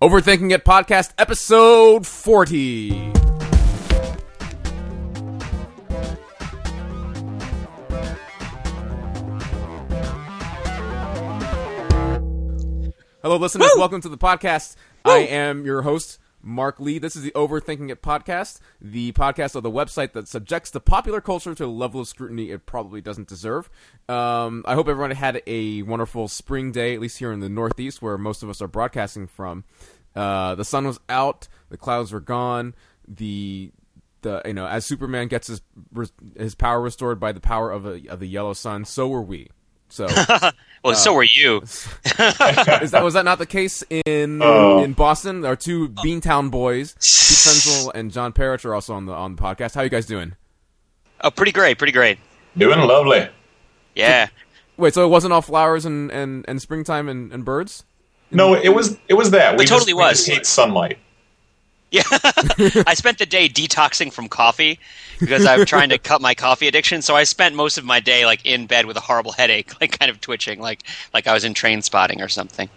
Overthinking It podcast, episode 40. Hello, listeners. Welcome to the podcast. I am your host, Mark Lee. This is the Overthinking It podcast, the podcast of the website that subjects the popular culture to a level of scrutiny it probably doesn't deserve. Um, I hope everyone had a wonderful spring day, at least here in the Northeast, where most of us are broadcasting from. Uh, the sun was out, the clouds were gone, the the you know as Superman gets his his power restored by the power of a of the yellow sun, so were we. So Well, so uh, were you. is that was that not the case in Oh. in Boston? Our two oh. Beantown boys, Pete Fenzel and John Parrish, are also on the on the podcast. How you guys doing? Oh, pretty great, pretty great. Doing lovely. Yeah. Wait, so it wasn't all flowers and and, and springtime and, and birds? No, it was it was that. We It totally just, we was. just hate sunlight. Yeah. I spent the day detoxing from coffee because I'm trying to cut my coffee addiction. So I spent most of my day like in bed with a horrible headache, like kind of twitching, like like I was in Trainspotting or something.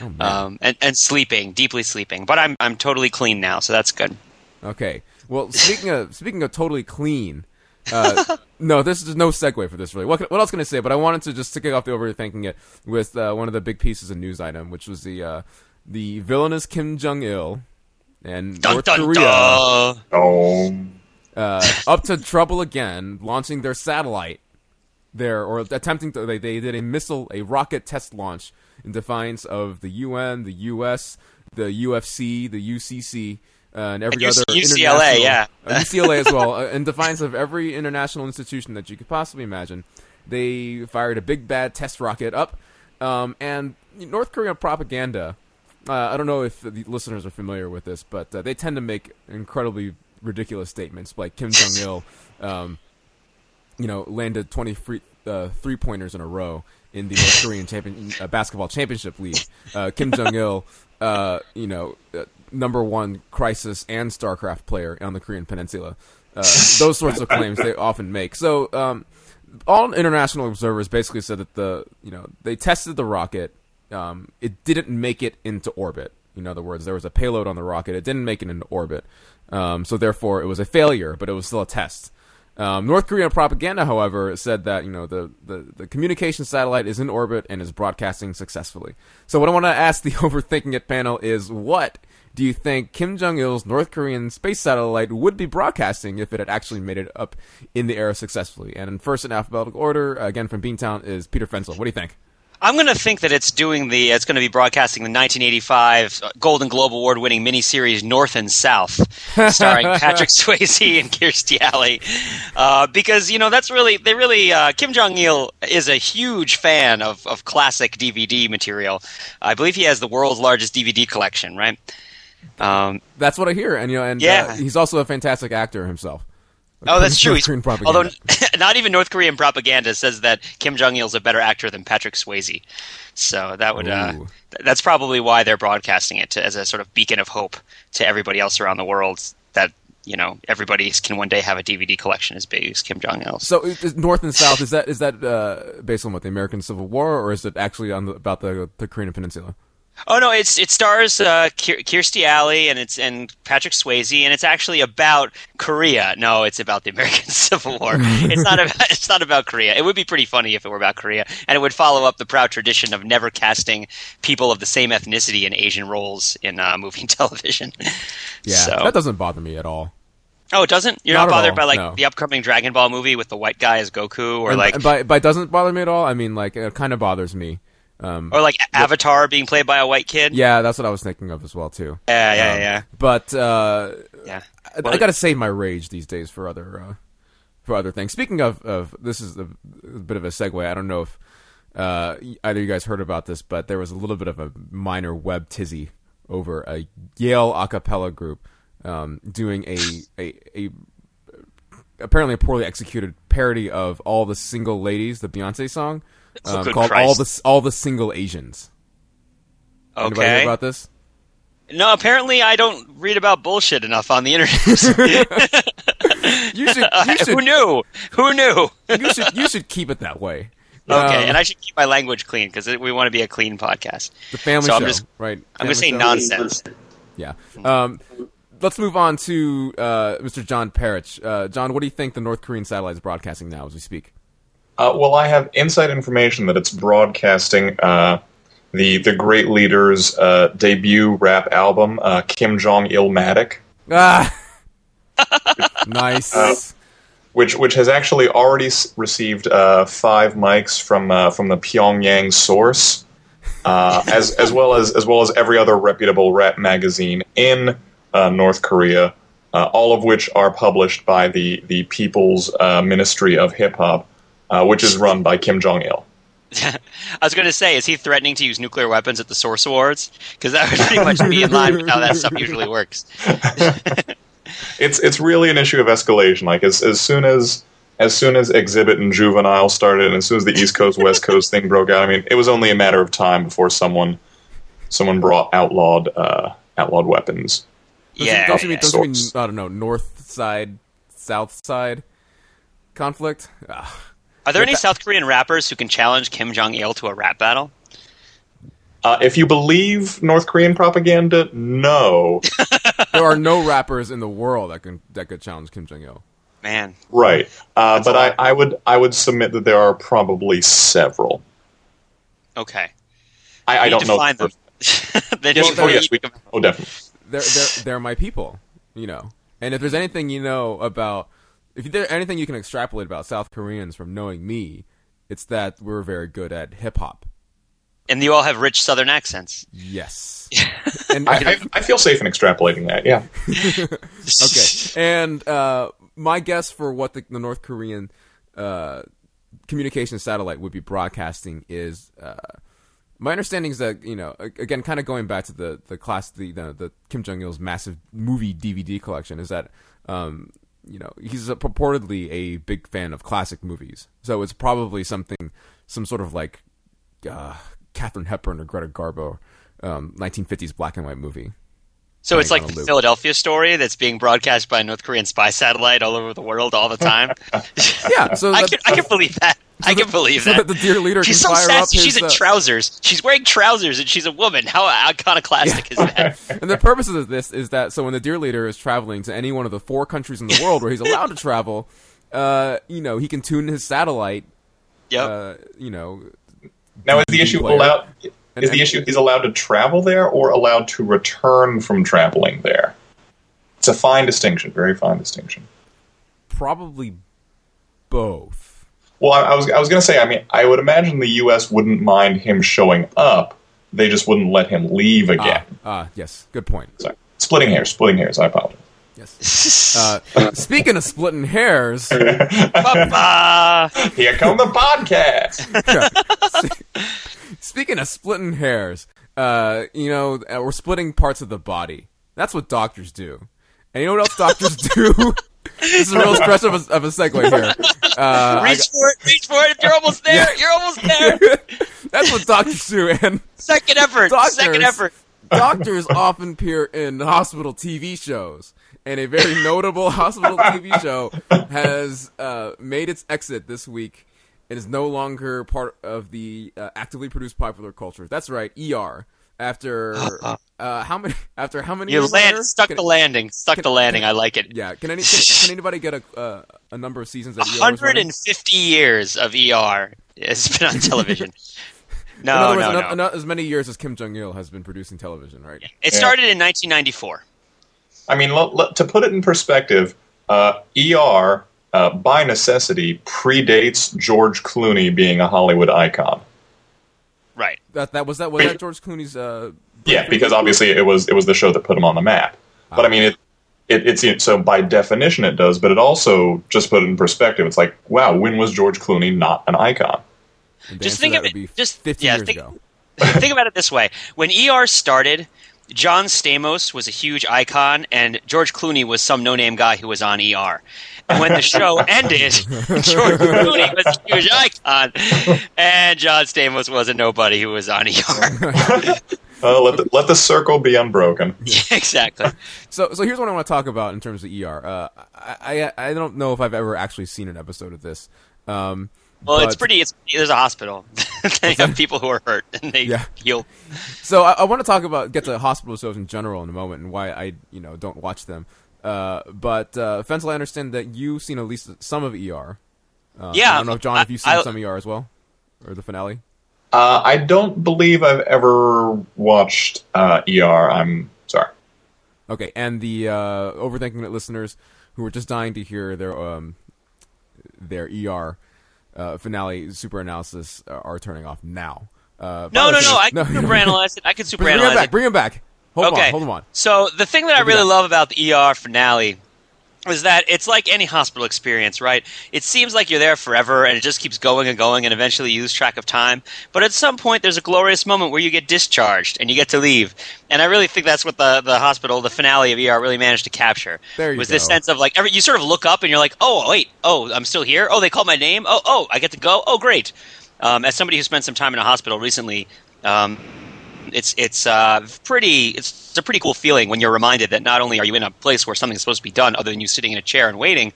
Oh. Um, and, and sleeping, deeply sleeping. But I'm I'm totally clean now, so that's good. Okay. Well, speaking of speaking of totally clean, uh, no, this is no segue for this really. What, what else can I say? But I wanted to just to kick off the overthinking it with uh, one of the big pieces of news item, which was the uh, the villainous Kim Jong Il and Dun North dun Korea dun. Oh, uh, up to trouble again, launching their satellite there or attempting to. They, they did a missile, a rocket test launch in defiance of the UN, the US, the UFC, the UCC. Uh, and every And other UCLA, yeah. uh, UCLA as well, uh, in defiance of every international institution that you could possibly imagine. They fired a big bad test rocket up, um, and North Korean propaganda. Uh, I don't know if the listeners are familiar with this, but uh, they tend to make incredibly ridiculous statements, like Kim Jong Il, um, you know, landed twenty free, uh, three pointers in a row in the North Korean champion, uh, basketball championship league. Uh, Kim Jong Il, uh, you know, number one crisis and StarCraft player on the Korean Peninsula. Those sorts of claims they often make. So, um, all international observers basically said that the you know they tested the rocket. Um, it didn't make it into orbit. In other words, there was a payload on the rocket. It didn't make it into orbit. Um, so therefore, it was a failure, but it was still a test. Um, North Korean propaganda, however, said that you know the, the, the communication satellite is in orbit and is broadcasting successfully. So what I want to ask the overthinking it panel is, what do you think Kim Jong Il's North Korean space satellite would be broadcasting if it had actually made it up in the air successfully? And first in alphabetical order, again from Beantown, is Peter Fenzel. What do you think? I'm going to think that it's doing the. It's going to be broadcasting the 1985 Golden Globe Award winning miniseries North and South, starring Patrick Swayze and Kirstie Alley, uh, because you know that's really they really uh, Kim Jong Il is a huge fan of of classic DVD material. I believe he has the world's largest DVD collection, right? Um, That's what I hear, and you know, and uh, Yeah. he's also a fantastic actor himself. Oh, that's true. North Korean propaganda. although not even North Korean propaganda says that Kim Jong Il is a better actor than Patrick Swayze. So that would uh, th- that's probably why they're broadcasting it to, as a sort of beacon of hope to everybody else around the world that you know everybody can one day have a DVD collection as big as Kim Jong Il's. So North and South is that is that uh, based on what the American Civil War, or is it actually on the, about the the Korean Peninsula? Oh no, it's it stars uh, Kirstie Alley and it's and Patrick Swayze, and it's actually about Korea. No, it's about the American Civil War. it's not about it's not about Korea. It would be pretty funny if it were about Korea, and it would follow up the proud tradition of never casting people of the same ethnicity in Asian roles in uh, movie and television. Yeah, So- that doesn't bother me at all. oh, it doesn't. You're Not not, bothered all, by like no. the upcoming Dragon Ball movie with the white guy as Goku, or and, like by by doesn't bother me at all. I mean, like it kind of bothers me. Um, or like Avatar being played by a white kid. yeah, that's what I was thinking of as well too. yeah, yeah, Um, yeah. But uh, yeah. I, Well- I got to save my rage these days for other uh, for other things. Speaking of, of this is a, a bit of a segue. I don't know if uh, either of you guys heard about this, but there was a little bit of a minor web tizzy over a Yale a cappella group um, doing a, a a apparently a poorly executed parody of all the single ladies, the Beyonce song, um, called Christ. all the all the single Asians. Anybody hear Okay. about this? No, apparently I don't read about bullshit enough on the internet. You should you should Who knew? Who knew? you should you should keep it that way Okay, Um, and I should keep my language clean because we want to be a clean podcast. the family So I'm show, just- right? I'm going to say show. nonsense. Yeah. Um, let's move on to uh, Mr. John Parrish. Uh, John, what do you think the North Korean satellite is broadcasting now as we speak? Uh, well, I have inside information that it's broadcasting uh, the the great leader's uh, debut rap album, uh, Kim Jong Ilmatic, Ah, nice. which which has actually already s- received uh, five mics from uh, from the Pyongyang source, uh, as as well as as well as every other reputable rap magazine in uh, North Korea, uh, all of which are published by the the People's uh, Ministry of Hip Hop, uh, which is run by Kim Jong Il. I was going to say, is he threatening to use nuclear weapons at the Source Awards? Because that would pretty much be in line with how that stuff usually works. it's it's really an issue of escalation. Like as as soon as as soon as Exhibit and Juvenile started, and as soon as the East Coast West Coast thing broke out, I mean, it was only a matter of time before someone someone brought outlawed uh, outlawed weapons. Don't you- Yeah. don't you mean, don't mean, I don't know, north side, south side conflict? Ah. Are there any that- South Korean rappers who can challenge Kim Jong Il to a rap battle? Uh, if you believe North Korean propaganda, no. there are no rappers in the world that can that could challenge Kim Jong Il. Man, right. Uh, but a I, lot. I would I would submit that there are probably several. okay. I, I don't know. define them. Then Yes, you- oh yes, we. Oh, definitely. They're they're they're my people, you know. And if there's anything you know about, if there's anything you can extrapolate about South Koreans from knowing me, it's that we're very good at hip hop. and you all have rich Southern accents. Yes. and, I, I, I feel safe in extrapolating that. Yeah. okay. And uh, my guess for what the, the North Korean uh, communication satellite would be broadcasting is uh, my understanding is that you know again, kind of going back to the the class the the, the Kim Jong Il's massive movie DVD collection is that. Um, you know, he's a, purportedly a big fan of classic movies, so it's probably something, some sort of like uh, Katharine Hepburn or Greta Garbo, um, 1950s black and white movie. So it's like the loop. Philadelphia story that's being broadcast by a North Korean spy satellite all over the world all the time. Yeah, so I can I can believe that. I can believe so that. that the dear leader She's can so fire up sassy. his, She's in uh, trousers. She's wearing trousers, and she's a woman. How iconoclastic is that? And the purpose of this is that so when the dear leader is traveling to any one of the four countries in the world where he's allowed to travel, uh, you know, he can tune his satellite, Yep. uh, you know, Now, is the issue player. allowed? And- Is the and- issue he's allowed to travel there or allowed to return from traveling there? It's a fine distinction, very fine distinction. probably both. Well, I, I was I was going to say, I mean, I would imagine the U.S. wouldn't mind him showing up. They just wouldn't let him leave Ah, again. ah, yes, good point. Sorry. Splitting hairs, splitting hairs. I apologize. Yes. Uh, speaking of splitting hairs, Here come the podcast. speaking of splitting hairs, uh, you know, uh, we're splitting parts of the body. That's what doctors do. And you know what else doctors do? this is a real stretch of a, of a segue here. Uh, reach for it, reach for it. If you're almost there, you're almost there. That's what doctors do, and Second effort. Doctors. Second effort. doctors often appear in hospital TV shows. And a very notable hospital TV show has uh, made its exit this week. It is no longer part of the uh, actively produced popular culture. That's right, ER. After uh, how many? After how many? You years land, later? stuck Can- the landing. Stuck can- the landing. I like it. Yeah. Can any? Can, can anybody get a uh, a number of seasons that ER 150 years of ER has been on television. In No, other words, no, ano- no. ano- as many years as Kim Jong Il has been producing television, right? It started in 1994. I mean, let, let- to put it in perspective, uh, ER uh, by necessity predates George Clooney being a Hollywood icon. Right. That that was that was that George Clooney's. Uh, Yeah, because obviously it was it was the show that put him on the map. But I mean, it, it it's so by definition it does, but it also just put it in perspective. It's like, wow, when was George Clooney not an icon? Just think of it- just- 50 yeah, years think- ago. Think about it this way: when ER started, John Stamos was a huge icon, and George Clooney was some no-name guy who was on ER. And when the show ended, George Clooney was a huge icon, and John Stamos was a nobody who was on ER. Uh, let the, let the circle be unbroken. exactly. So, so here's what I want to talk about in terms of ER. Uh, I, I, I don't know if I've ever actually seen an episode of this, um, Well, it's pretty. It's there's a hospital. they have people who are hurt and they Yeah. heal. So I, I want to talk about get to hospital shows in general in a moment and why I you know don't watch them. Uh, but uh, Fenzel, I understand that you've seen at least some of ER. Uh, Yeah, I don't know if John, if you've seen I- some ER as well, or the finale. Uh, I don't believe I've ever watched uh, ER. I'm sorry. Okay, and the uh, overthinking it listeners who are just dying to hear their um, their ER uh, finale super analysis uh, are turning off now. Uh, No, no, no. I can super analyze it. I can super analyze it. Bring him back. Bring him back. Hold okay. on. Hold on. So the thing that I really love about the ER finale is that it's like any hospital experience, right? It seems like you're there forever and it just keeps going and going and eventually you lose track of time. But at some point there's a glorious moment where you get discharged and you get to leave. And I really think that's what the, the hospital, the finale of ER really managed to capture. There you was this sense of like every, you sort of look up and you're like, "Oh, wait. Oh, I'm still here. Oh, they called my name. Oh, oh, I get to go. Oh, great." Um, as somebody who spent some time in a hospital recently, um, it's it's uh, pretty it's, it's a pretty cool feeling when you're reminded that not only are you in a place where something's supposed to be done other than you sitting in a chair and waiting,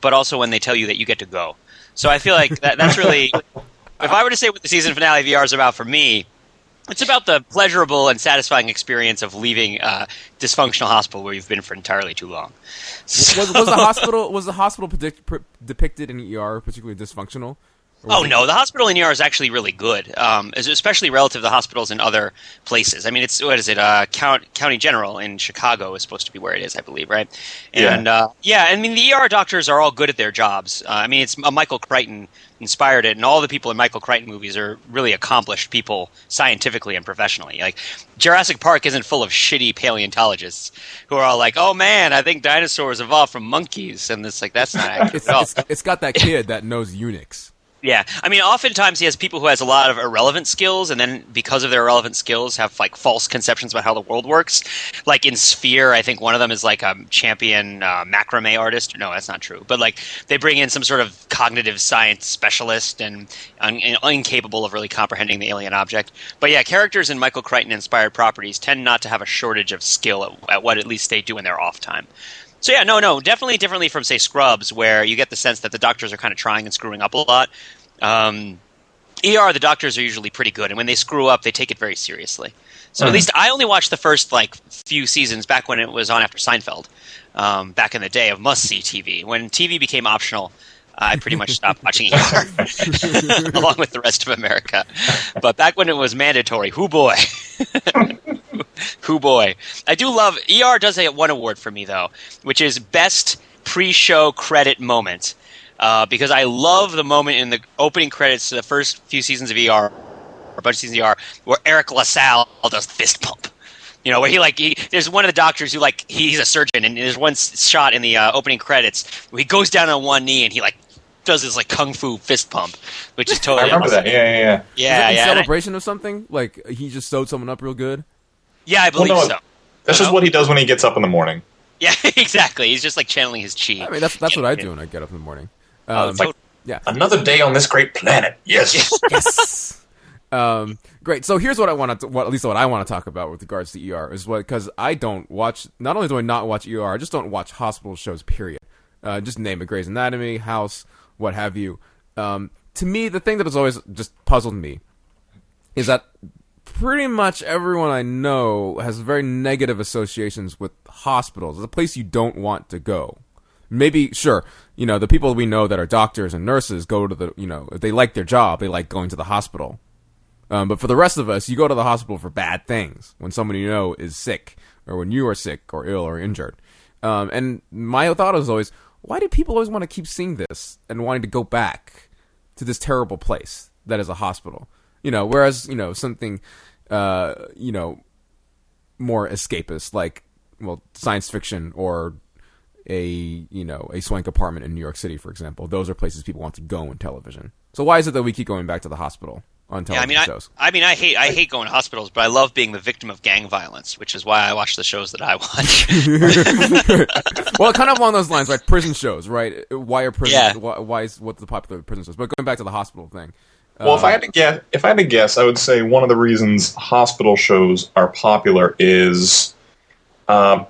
but also when they tell you that you get to go. So I feel like that, that's really if I were to say what the season finale of VR is about for me, it's about the pleasurable and satisfying experience of leaving a dysfunctional hospital where you've been for entirely too long. was, was the hospital was the hospital predict, pr- depicted in ER particularly dysfunctional? Or was Oh no, the hospital in ER is actually really good, um, especially relative to the hospitals in other places. I mean, it's what is it? Uh, Count, County General in Chicago is supposed to be where it is, I believe, right? Yeah. And uh, yeah, I mean, the ER doctors are all good at their jobs. Uh, I mean, it's uh, Michael Crichton inspired it, and all the people in Michael Crichton movies are really accomplished people scientifically and professionally. Like Jurassic Park isn't full of shitty paleontologists who are all like, "Oh man, I think dinosaurs evolved from monkeys," and it's like that's not accurate It's, at all. it's, it's got that kid that knows Unix. Yeah, I mean, oftentimes he has people who has a lot of irrelevant skills, and then because of their irrelevant skills, have like false conceptions about how the world works. Like in Sphere, I think one of them is like a champion uh, macrame artist. No, that's not true. But like they bring in some sort of cognitive science specialist and, and incapable of really comprehending the alien object. But yeah, characters in Michael Crichton inspired properties tend not to have a shortage of skill at, at what at least they do in their off time. So yeah, no, no, definitely differently from say Scrubs, where you get the sense that the doctors are kind of trying and screwing up a lot. Um, ER, the doctors are usually pretty good, and when they screw up, they take it very seriously. So at least I only watched the first like few seasons back when it was on after Seinfeld, um, back in the day of must see TV. When TV became optional, I pretty much stopped watching ER, along with the rest of America. But back when it was mandatory, whoo boy. Who boy. I do love ER does get one award for me though, which is best pre-show credit moment. Uh, because I love the moment in the opening credits to the first few seasons of ER, or a bunch of seasons of ER, where Eric LaSalle does fist pump. You know, where he like he, there's one of the doctors who like he's a surgeon, and there's one shot in the uh, opening credits where he goes down on one knee and he like does this like kung fu fist pump, which is I totally remember that. Yeah, yeah, yeah. Is Yeah, it in yeah, and I- celebration of something? Like he just sewed someone up real good. yeah, I believe no, so. That's just Hello? what he does when he gets up in the morning. Yeah, exactly. He's just like channeling his chi. I mean, that's that's what I do when I get up in the morning. Oh, Um, tot- yeah. Another day on this great planet. Yes. yes. Um, great. So here's what I want to, what at least what I want to talk about with regards to ER is what because I don't watch. Not only do I not watch ER, I just don't watch hospital shows. Period. Uh, just name it: Grey's Anatomy, House, what have you. Um, to me, the thing that has always just puzzled me is that pretty much everyone I know has very negative associations with hospitals. It's a place you don't want to go. Maybe, sure, you know, the people we know that are doctors and nurses go to the, you know, if they like their job, they like going to the hospital. Um, but for the rest of us, you go to the hospital for bad things when someone you know is sick or when you are sick or ill or injured. Um, and my thought was always, why do people always want to keep seeing this and wanting to go back to this terrible place that is a hospital? You know, whereas, you know, something, uh, you know, more escapist, like, well, science fiction or a, you know, a swank apartment in New York City, for example. Those are places people want to go in television. So why is it that we keep going back to the hospital on Yeah, I mean, I, shows? I mean, I hate, I hate going to hospitals, but I love being the victim of gang violence, which is why I watch the shows that I watch. well, kind of along those lines, like prison shows, right? Why are prisons? Yeah. Why, why is what's the popular prison shows? But going back to the hospital thing, Well, if I had to guess, if I had to guess, I would say one of the reasons hospital shows are popular is um,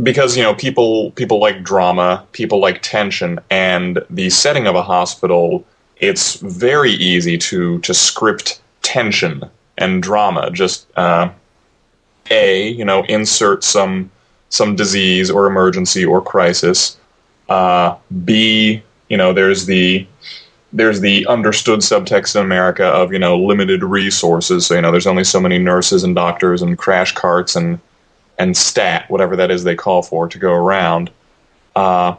because you know people people like drama, people like tension, and the setting of a hospital it's very easy to to script tension and drama. Just uh, a you know insert some some disease or emergency or crisis. Uh, B you know there's the there's the understood subtext in America of you know limited resources. So you know there's only so many nurses and doctors and crash carts and and stat whatever that is they call for to go around. Uh,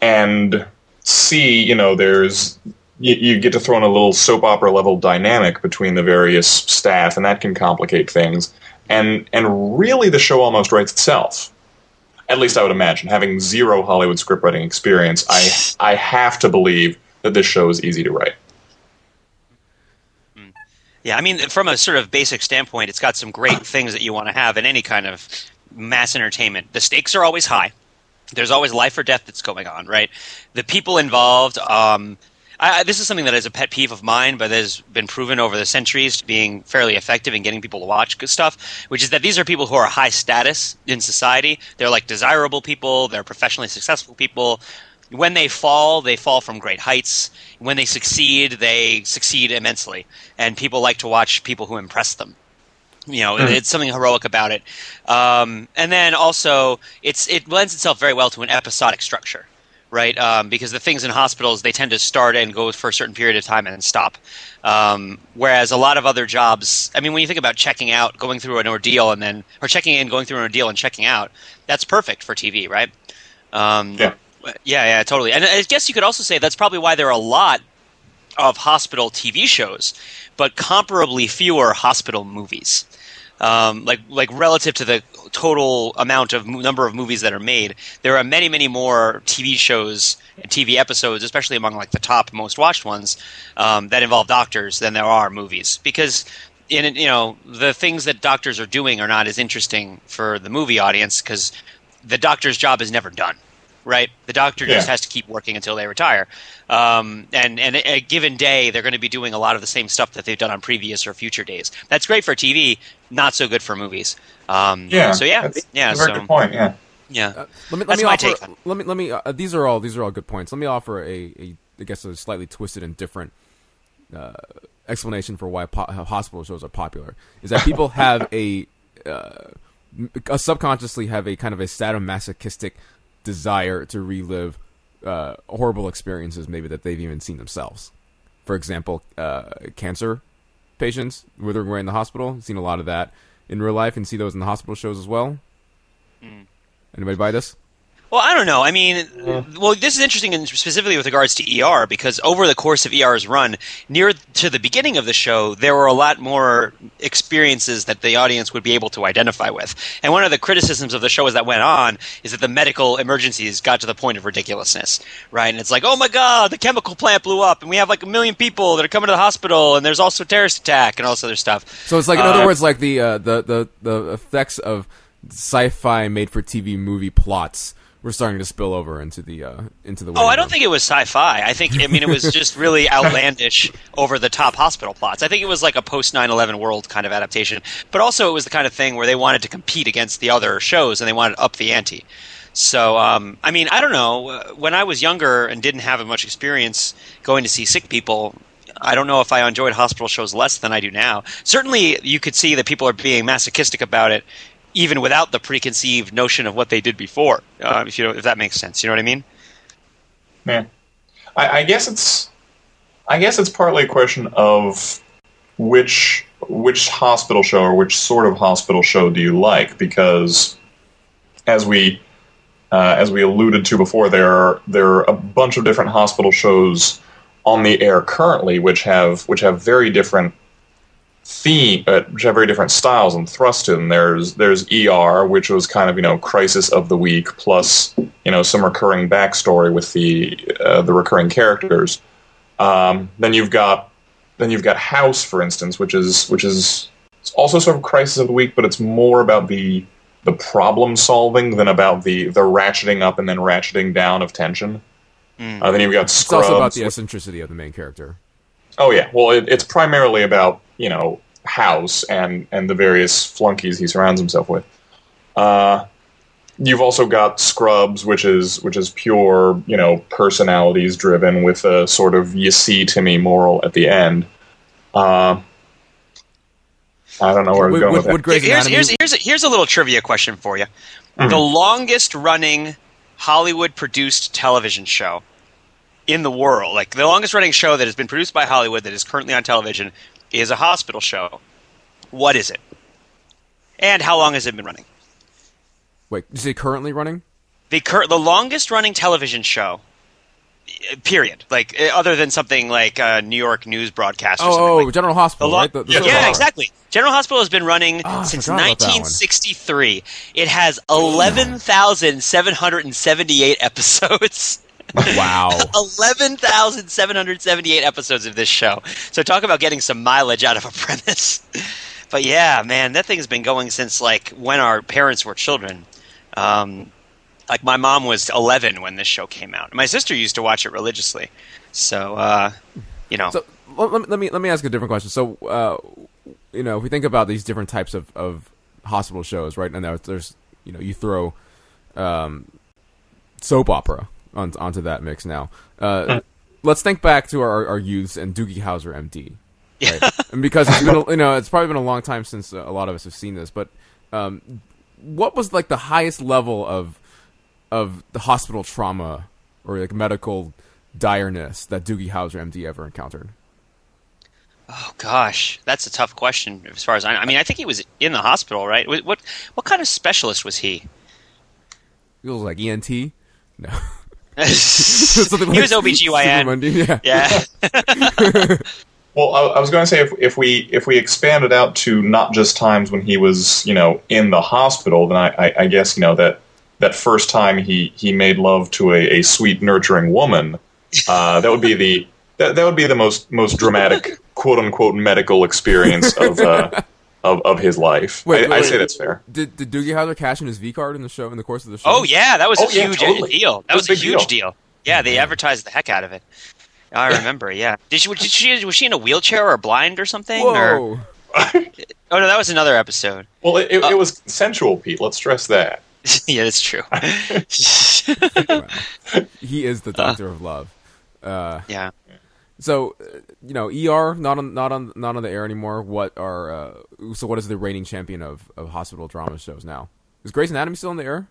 and C, you know, there's you, you, get to throw in a little soap opera level dynamic between the various staff, and that can complicate things. And and really, the show almost writes itself. At least I would imagine. Having zero Hollywood scriptwriting experience, I I have to believe that this show is easy to write. Hmm. Yeah, I mean, from a sort of basic standpoint, it's got some great things that you want to have in any kind of mass entertainment. The stakes are always high. There's always life or death that's going on, right? The people involved. Um, I, this is something that is a pet peeve of mine, but has been proven over the centuries to being fairly effective in getting people to watch good stuff. Which is that these are people who are high status in society. They're like desirable people. They're professionally successful people when they fall, they fall from great heights. When they succeed, they succeed immensely, and people like to watch people who impress them. You know, mm. it's something heroic about it. Um, and then also, it's it lends itself very well to an episodic structure, right? Um, because the things in hospitals they tend to start and go for a certain period of time and then stop. Um, whereas a lot of other jobs, I mean, when you think about checking out, going through an ordeal, and then or checking in, going through an ordeal, and checking out, that's perfect for TV, right? Um, yeah yeah, yeah, totally. And I guess you could also say that's probably why there are a lot of hospital TV shows, but comparably fewer hospital movies. Um, like like relative to the total amount of number of movies that are made, there are many many more TV shows and TV episodes, especially among like the top most watched ones, um, that involve doctors than there are movies because. In you know the things that doctors are doing are not as interesting for the movie audience because the doctor's job is never done right? The doctor just has to keep working until they retire. Um, and and a given day, they're going to be doing a lot of the same stuff that they've done on previous or future days. That's great for TV, not so good for movies. Um, yeah. So yeah, that's yeah. A very so, good point. Yeah. Yeah. Uh, let me, let That's me my offer, take. Let me let me. Uh, these are all these are all good points. Let me offer a, a I guess a slightly twisted and different uh, explanation for why po- how hospital shows are popular. Is that people have a, uh, subconsciously have a kind of a sadomasochistic desire to relive uh, horrible experiences, maybe that they've even seen themselves. For example, uh, cancer patients withering away in the hospital. Seen a lot of that in real life, and see those in the hospital shows as well. Mm. Anybody buy this? Well, I don't know. I mean, well, this is interesting, in, specifically with regards to ER, because over the course of ER's run, near to the beginning of the show, there were a lot more experiences that the audience would be able to identify with. And one of the criticisms of the show as that went on is that the medical emergencies got to the point of ridiculousness, right? And it's like, oh my god, the chemical plant blew up, and we have like a million people that are coming to the hospital, and there's also a terrorist attack and all this other stuff. So it's like, in uh, other words, like the uh, the the the effects of sci-fi made-for-TV movie plots we're starting to spill over into the uh, into the. Oh, I don't room. think it was sci-fi. I think I mean it was just really outlandish, over the top hospital plots. I think it was like a post 9/11 world kind of adaptation, but also it was the kind of thing where they wanted to compete against the other shows and they wanted to up the ante. So, um, I mean, I don't know. When I was younger and didn't have much experience going to see sick people, I don't know if I enjoyed hospital shows less than I do now. Certainly, you could see that people are being masochistic about it even without the preconceived notion of what they did before. Uh, if you know, if that makes sense, you know what I mean? Yeah, I, I guess it's, I guess it's partly a question of which which hospital show or which sort of hospital show do you like because as we uh, as we alluded to before there are there are a bunch of different hospital shows on the air currently which have which have very different theme, uh, which have very different styles and thrust to them. There's there's ER, which was kind of you know crisis of the week, plus you know some recurring backstory with the uh, the recurring characters. Um, then you've got then you've got House, for instance, which is which is also sort of crisis of the week, but it's more about the the problem solving than about the the ratcheting up and then ratcheting down of tension. Mm. Uh, then you've got Scrubs. It's also about the eccentricity of the main character. Oh yeah, well it, it's primarily about you know House and and the various flunkies he surrounds himself with. Uh, you've also got Scrubs, which is which is pure, you know, personalities driven with a sort of you see to me moral at the end. Uh, I don't know where I'm Would- going would- with that. here's, here's, here's, a, here's a little trivia question for you. Mm-hmm. The longest running Hollywood produced television show in the world, like the longest running show that has been produced by Hollywood that is currently on television, is a hospital show. What is it? And how long has it been running? Wait, is it currently running? The cur- the longest running television show, period. Like eh, other than something like a New York news broadcast. or something Oh, like oh, General Hospital, The lo- right? The- the Yeah, yeah, exactly. General Hospital has been running I since forgot about that one. 1963. It has 11,778 episodes. Wow. 11,778 episodes of this show. So talk about getting some mileage out of a premise. But yeah, man, that thing's been going since like when our parents were children. Um, like my mom was 11 when this show came out. My sister used to watch it religiously. So, uh, you know, So let, let me- let me let me ask a different question. So, uh, you know, if we think about these different types of, of hospital shows, right? And there's, there's you know, you throw um, soap opera on, onto that mix now. Uh, let's think back to our, our youths and Doogie Howser, MD. Right? and because it's been, a, you know, it's probably been a long time since uh, a lot of us have seen this. But um, what was like the highest level of of the hospital trauma or like medical direness that Doogie Howser, MD, ever encountered? Oh gosh, that's a tough question. As far as I, I mean, I think he was in the hospital, right? What what, what kind of specialist was he? He was like ENT. No, he Something was like OBGYN. Superman, Yeah. Yeah, Well, I, I was going to say if, if we if we expand it out to not just times when he was you know in the hospital, then I, I, I guess you know that that first time he, he made love to a, a sweet nurturing woman, uh, that would be the that, that would be the most most dramatic quote unquote medical experience of uh, of, of his life. Wait, I, wait, I wait. say that's fair. Did did Doogie Howser cash in his V card in the show in the course of the show? Oh yeah, that was Oh, a yeah, huge totally. deal. That was, was a a huge deal. deal. Yeah, they advertised the heck out of it. I remember. Yeah, did she, did she was she in a wheelchair or blind or something? Or, Whoa! oh no, that was another episode. Well, it, it, it was sensual, Pete. Let's stress that. yeah, that's true. He is the doctor of love. Uh, yeah. So uh, you know, ER not on not on not on the air anymore. What are uh, so? What is the reigning champion of, of hospital drama shows now? Is Grey's Anatomy still on the air?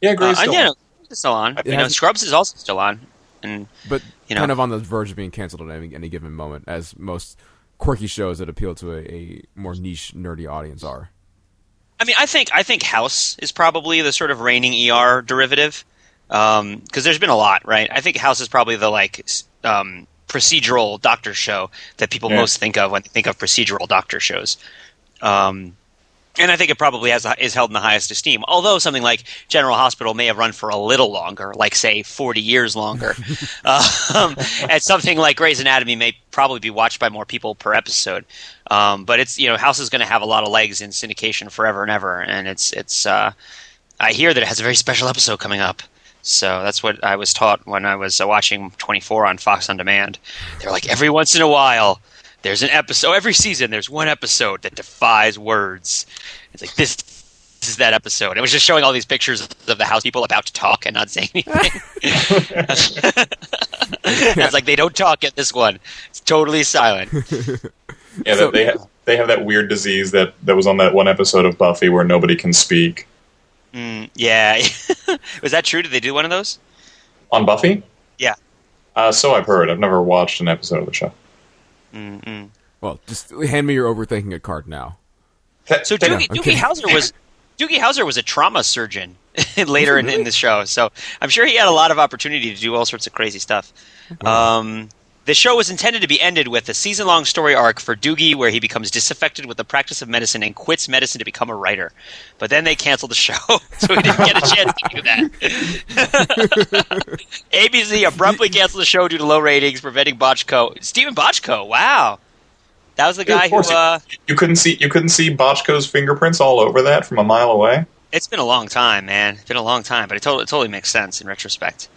Yeah, Uh, Grace. and, yeah, no, it's still on. It You know, Scrubs is also still on, and But You know. kind of on the verge of being canceled at any, any given moment, as most quirky shows that appeal to a, a more niche, nerdy audience are. I mean, I think I think House is probably the sort of reigning ER derivative because there's been a lot, right? I think House is probably the like s- um, procedural doctor show that people Yeah. most think of when they think of procedural doctor shows. Um, and I think it probably has is held in the highest esteem. Although something like General Hospital may have run for a little longer, like say forty years longer, um, and something like Grey's Anatomy may probably be watched by more people per episode. Um, but it's you know House is going to have a lot of legs in syndication forever and ever, and it's it's. Uh, I hear that it has a very special episode coming up. So that's what I was taught when I was uh, watching 24 on Fox on Demand. They're like every once in a while, there's an episode. Every season, there's one episode that defies words. It's like this. This is that episode. It was just showing all these pictures of the house people about to talk and not saying anything. it's like they don't talk in this one. It's totally silent. Yeah, So- they have, they have that weird disease that, that was on that one episode of Buffy where nobody can speak. Mm, yeah. was that true? Did they do one of those? On Buffy? Yeah. Uh, so I've heard. I've never watched an episode of the show. Mm-mm. Well, just hand me your overthinking it card now. So that- Doogie, I'm Doogie kidding. Howser was Doogie Howser was a trauma surgeon later in, in the show, so I'm sure he had a lot of opportunity to do all sorts of crazy stuff. Um, the show was intended to be ended with a season-long story arc for Doogie, where he becomes disaffected with the practice of medicine and quits medicine to become a writer. But then they canceled the show, so he didn't get a chance to do that. ABC abruptly canceled the show due to low ratings, preventing Bochco. Steven Bochco, wow, that was the Yeah, guy who. course. Uh, you couldn't see you couldn't see Bochco's fingerprints all over that from a mile away. It's been a long time, man. It's been a long time, but it totally, it totally makes sense in retrospect.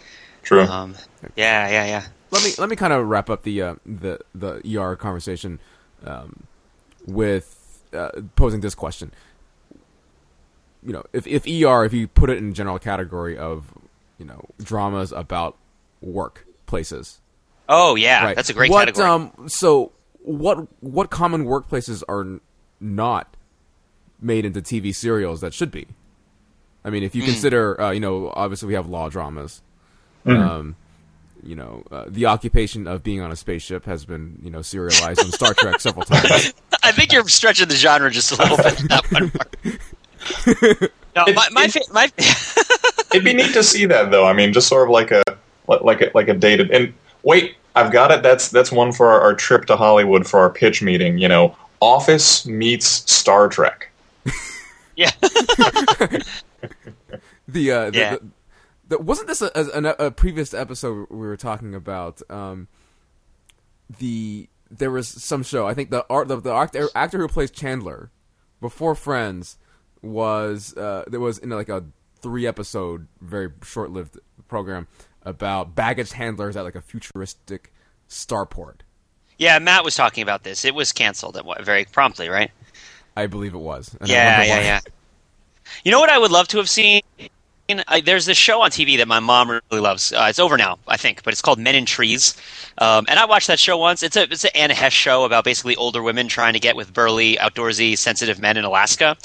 True. Um, yeah, yeah, yeah. Let me let me kind of wrap up the uh, the the ER conversation um, with uh, posing this question: you know, if if ER, if you put it in general category of you know dramas about work places. Oh yeah, right. that's a great what, category. Um, so what what common workplaces are not made into TV serials that should be? I mean, if you Hmm. consider, uh, you know, obviously we have law dramas. Mm-hmm. Um, you know, uh, the occupation of being on a spaceship has been, you know, serialized on Star Trek several times. I think you're stretching the genre just a little bit. that one, no, It- my my, it- fa- my It'd be neat to see that, though. I mean, just sort of like a like a like a dated. And wait, I've got it. That's that's one for our, our trip to Hollywood for our pitch meeting. You know, Office meets Star Trek. yeah. The, uh, the, Yeah. the, the wasn't this a, a, a previous episode we were talking about? Um, the there was some show. I think the art the, the actor, actor who plays Chandler before Friends was uh, there was in like a three episode very short lived program about baggage handlers at like a futuristic starport. Yeah, Matt was talking about this. It was canceled at very promptly, right? I believe it was. And Yeah, yeah, yeah. You know what I would love to have seen? I, there's this show on TV that my mom really loves. Uh, it's over now, I think, but it's called Men in Trees. Um, and I watched that show once. It's a it's an Anne Heche show about basically older women trying to get with burly, outdoorsy, sensitive men in Alaska.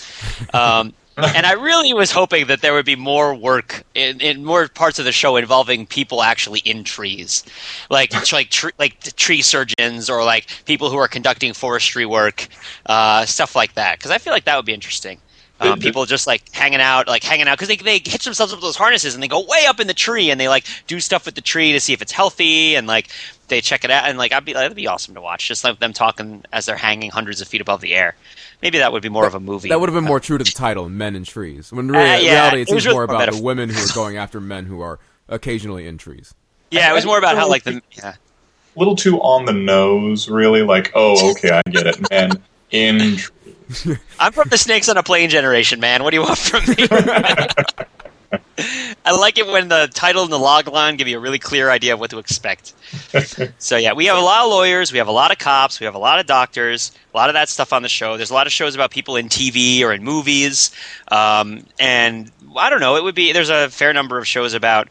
Um, and I really was hoping that there would be more work in, in more parts of the show involving people actually in trees, like like tr- like tree surgeons or like people who are conducting forestry work, uh, stuff like that. Because I feel like that would be interesting. Um, The- the- people just like hanging out, like hanging out, because they they hitch themselves up to those harnesses and they go way up in the tree and they like do stuff with the tree to see if it's healthy and like they check it out and like I'd be that'd be awesome to watch, just like them talking as they're hanging hundreds of feet above the air. Maybe that would be more of a movie. That would have been more true to the title, "Men in Trees." When in Uh, yeah, reality, it it seems really more more about the women who are going after men who are occasionally in trees. Yeah, it was more about how like the yeah. A little too on the nose, really. Like, oh, okay, I get it, men In I'm from the snakes on a plane generation, man. What do you want from me? I like it when the title and the log line give you a really clear idea of what to expect. so yeah, we have a lot of lawyers, we have a lot of cops, we have a lot of doctors, a lot of that stuff on the show. There's a lot of shows about people in TV or in movies, um, and I don't know. It would be there's a fair number of shows about.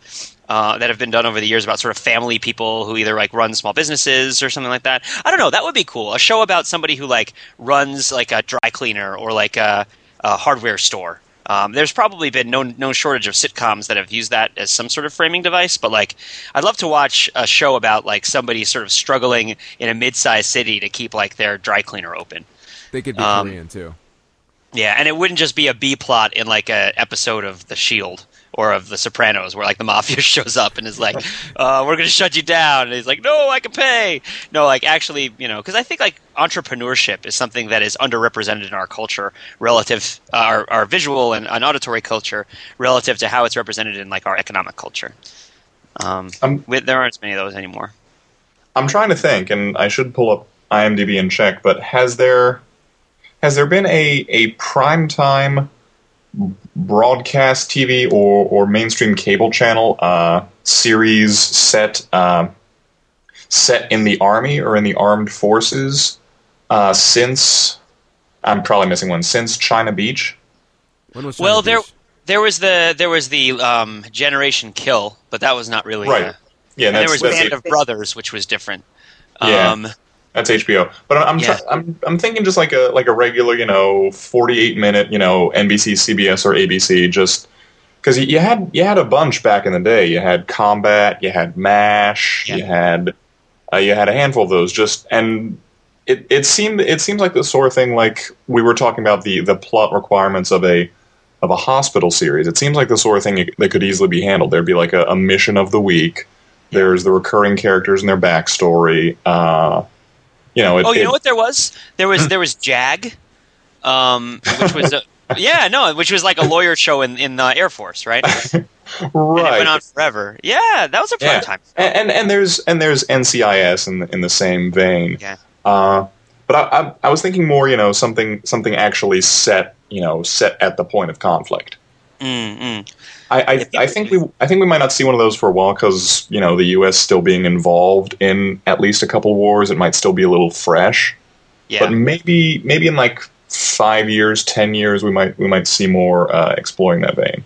Uh, that have been done over the years about sort of family people who either like run small businesses or something like that. I don't know. That would be cool. A show about somebody who like runs like a dry cleaner or like a, a hardware store. Um, there's probably been no no shortage of sitcoms that have used that as some sort of framing device. But like, I'd love to watch a show about like somebody sort of struggling in a mid-sized city to keep like their dry cleaner open. They could be Um, Korean too. Yeah, and it wouldn't just be a B plot in like a episode of The Shield or of The Sopranos where like the mafia shows up and is like, uh, "We're going to shut you down," and he's like, "No, I can pay." No, like actually, you know, because I think like entrepreneurship is something that is underrepresented in our culture relative uh, our our visual and, and auditory culture relative to how it's represented in like our economic culture. Um, with, there aren't as many of those anymore. I'm trying to think, and I should pull up IMDb and check. But has there has there been a a primetime broadcast TV or or mainstream cable channel uh, series set uh, set in the army or in the armed forces uh, since? I'm probably missing one. Since China Beach. When was Well, China there Beach? there was the there was the um, Generation Kill, but that was not really Right. uh, Yeah, and there was that's, Band that's, of Brothers, which was different. Yeah. That's HBO. But I'm I'm, Yeah. try- I'm I'm thinking just like a like a regular, you know, 48 minute, you know, NBC, CBS, or ABC, just because you had you had a bunch back in the day. You had Combat, you had Mash, Yeah. you had uh, you had a handful of those. Just and it, it seemed it seems like the sort of thing like we were talking about the the plot requirements of a of a hospital series. It seems like the sort of thing that could easily be handled. There'd be like a, a mission of the week. There's the recurring characters and their backstory. Uh, you know, it, oh, you it- know what there was? There was there was Jag, um, which was a, yeah no, which was like a lawyer show in in the Air Force, right? And it right? went on forever. Yeah, that was a prime Yeah. time. and, and and there's and there's NCIS in the, in the same vein. Yeah. Uh, but I, I, I was thinking more, you know, something something actually set, you know, set at the point of conflict. Mm, mm. I, I, I think we I think we might not see one of those for a while because you know the U.S. still being involved in at least a couple wars. It might still be a little fresh. Yeah, But maybe maybe in like five years, ten years, we might we might see more uh, exploring that vein.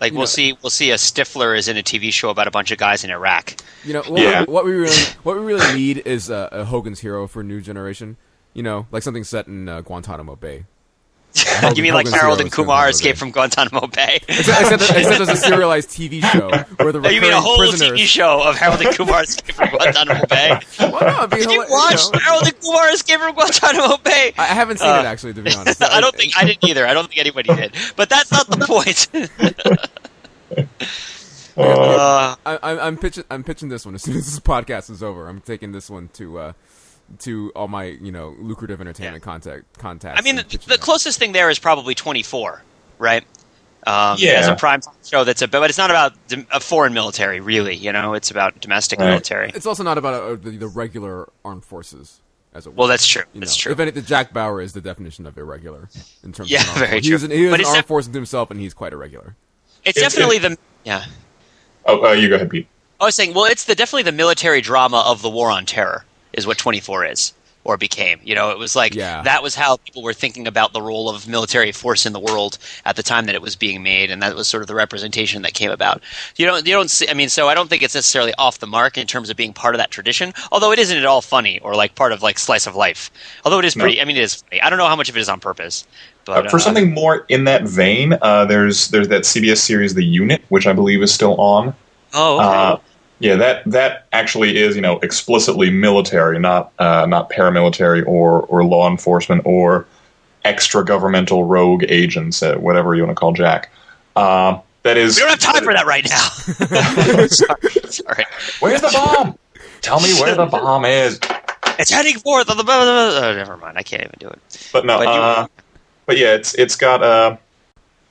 Like we'll Yeah. see, we'll see a Stifler is in a TV show about a bunch of guys in Iraq. You know, what, Yeah. what we really what we really need is uh, a Hogan's Hero for a new generation. You know, like something set in uh, Guantanamo Bay. You mean like Harold and Kumar go escape from Guantanamo Bay? Except, except, except there's a serialized TV show where the Oh, you mean a recurring whole prisoners. TV show of Harold and Kumar escape from Guantanamo Bay? Well, no, Did you hila- watch know. Harold and Kumar escape from Guantanamo Bay? I I haven't seen Uh, it actually, to be honest. I don't think I didn't either. I don't think anybody did. But that's not the point. uh, I, I'm, I'm pitching. I'm pitching this one as soon as this podcast is over. I'm taking this one to uh, to all my you know lucrative entertainment contact contacts. I mean, the, the closest thing there is probably 24, right? Um, Yeah. As a prime show that's about, but it's not about a foreign military, really. You know, it's about domestic Right. military. It's also not about uh, the, the regular armed forces, as it were. Well, that's true. You That's know, true. If anything, Jack Bauer is the definition of irregular in terms Yeah, of an very force. He true. is an, he is But an it's armed def- force into himself, and he's quite irregular. It's It's- definitely the yeah. Oh, uh, you go ahead, Pete. I was saying, well, it's the definitely the military drama of the war on terror is what 24 is or became. You know, it was like Yeah. that was how people were thinking about the role of military force in the world at the time that it was being made, and that was sort of the representation that came about. You don't, you don't see. I mean, so I don't think it's necessarily off the mark in terms of being part of that tradition. Although it isn't at all funny or like part of like slice of life. Although it is No. pretty. I mean, it is. Funny. I don't know how much of it is on purpose. But Uh, for uh, something more in that vein, uh, there's there's that CBS series, The Unit, which I believe is still on. oh, okay. Yeah, that that actually is you know explicitly military, not uh, not paramilitary or or law enforcement or extra governmental rogue agents, uh, whatever you want to call Jack. Uh, that is. we don't have time for that right now. sorry, sorry. Where's the bomb? Tell me where the bomb is. It's heading forth on the. Oh, never mind. I can't even do it. But no, But you- uh, but yeah, it's it's got uh,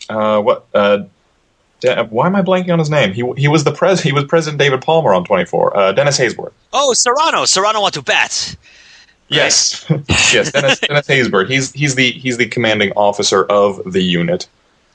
uh, what uh, De- why am I blanking on his name? He he was the pres he was President David Palmer on Twenty Four. Uh, Dennis Haysbert. Oh, Cerrano. Cerrano want to bet. Yes, yes, Dennis, Dennis Haysbert. He's he's the he's the commanding officer of the unit.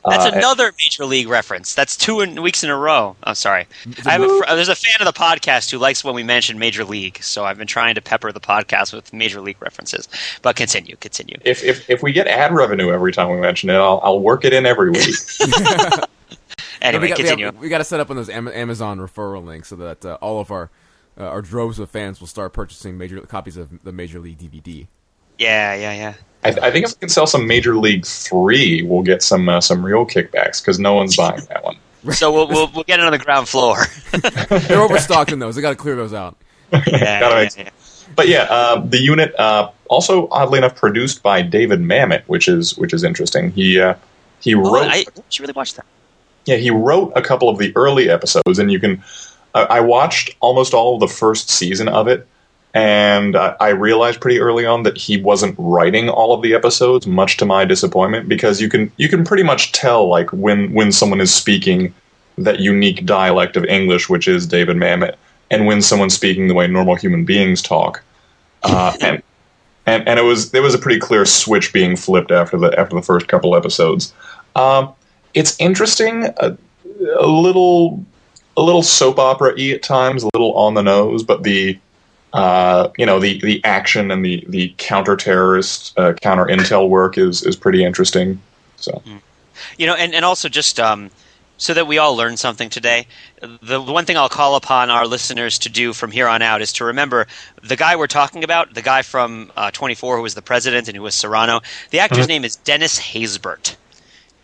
That's Uh, another major league reference. That's two in, weeks in a row. I'm sorry. I have a fr- there's a fan of the podcast who likes when we mention major league, so I've been trying to pepper the podcast with major league references. But continue, continue. if, if if we get ad revenue every time we mention it, I'll I'll work it in every week. Anyway, we got, continue. We, got to set up on those Amazon referral links so that uh, all of our uh, our droves of fans will start purchasing major copies of the Major League DVD. yeah, yeah, yeah. I, I think if we can sell some Major League Three, we'll get some uh, some real kickbacks because no one's buying that one. So we'll, we'll we'll get it on the ground floor. They're overstocked in those. They got to clear those out. yeah, yeah, yeah. But yeah, uh, the unit uh, also oddly enough produced by David Mamet, which is which is interesting. He uh, he Oh, wrote I, I should really watch that. Yeah he wrote a couple of the early episodes, and you can uh, I watched almost all of the first season of it, and I, I realized pretty early on that he wasn't writing all of the episodes, much to my disappointment, because you can you can pretty much tell like when when someone is speaking that unique dialect of English, which is David Mamet, and when someone's speaking the way normal human beings talk. Uh, and, and and it was there was a pretty clear switch being flipped after the after the first couple episodes. Um, it's interesting, a, a little a little soap opera y at times, a little on the nose, but the uh, you know the the action and the the counter terrorist uh, counter intel work is is pretty interesting. So You know, and, and also just um, so that we all learn something today, the one thing I'll call upon our listeners to do from here on out is to remember the guy we're talking about, the guy from uh, 24 who was the president and who was Cerrano, the actor's Mhm. name is Dennis Haysbert.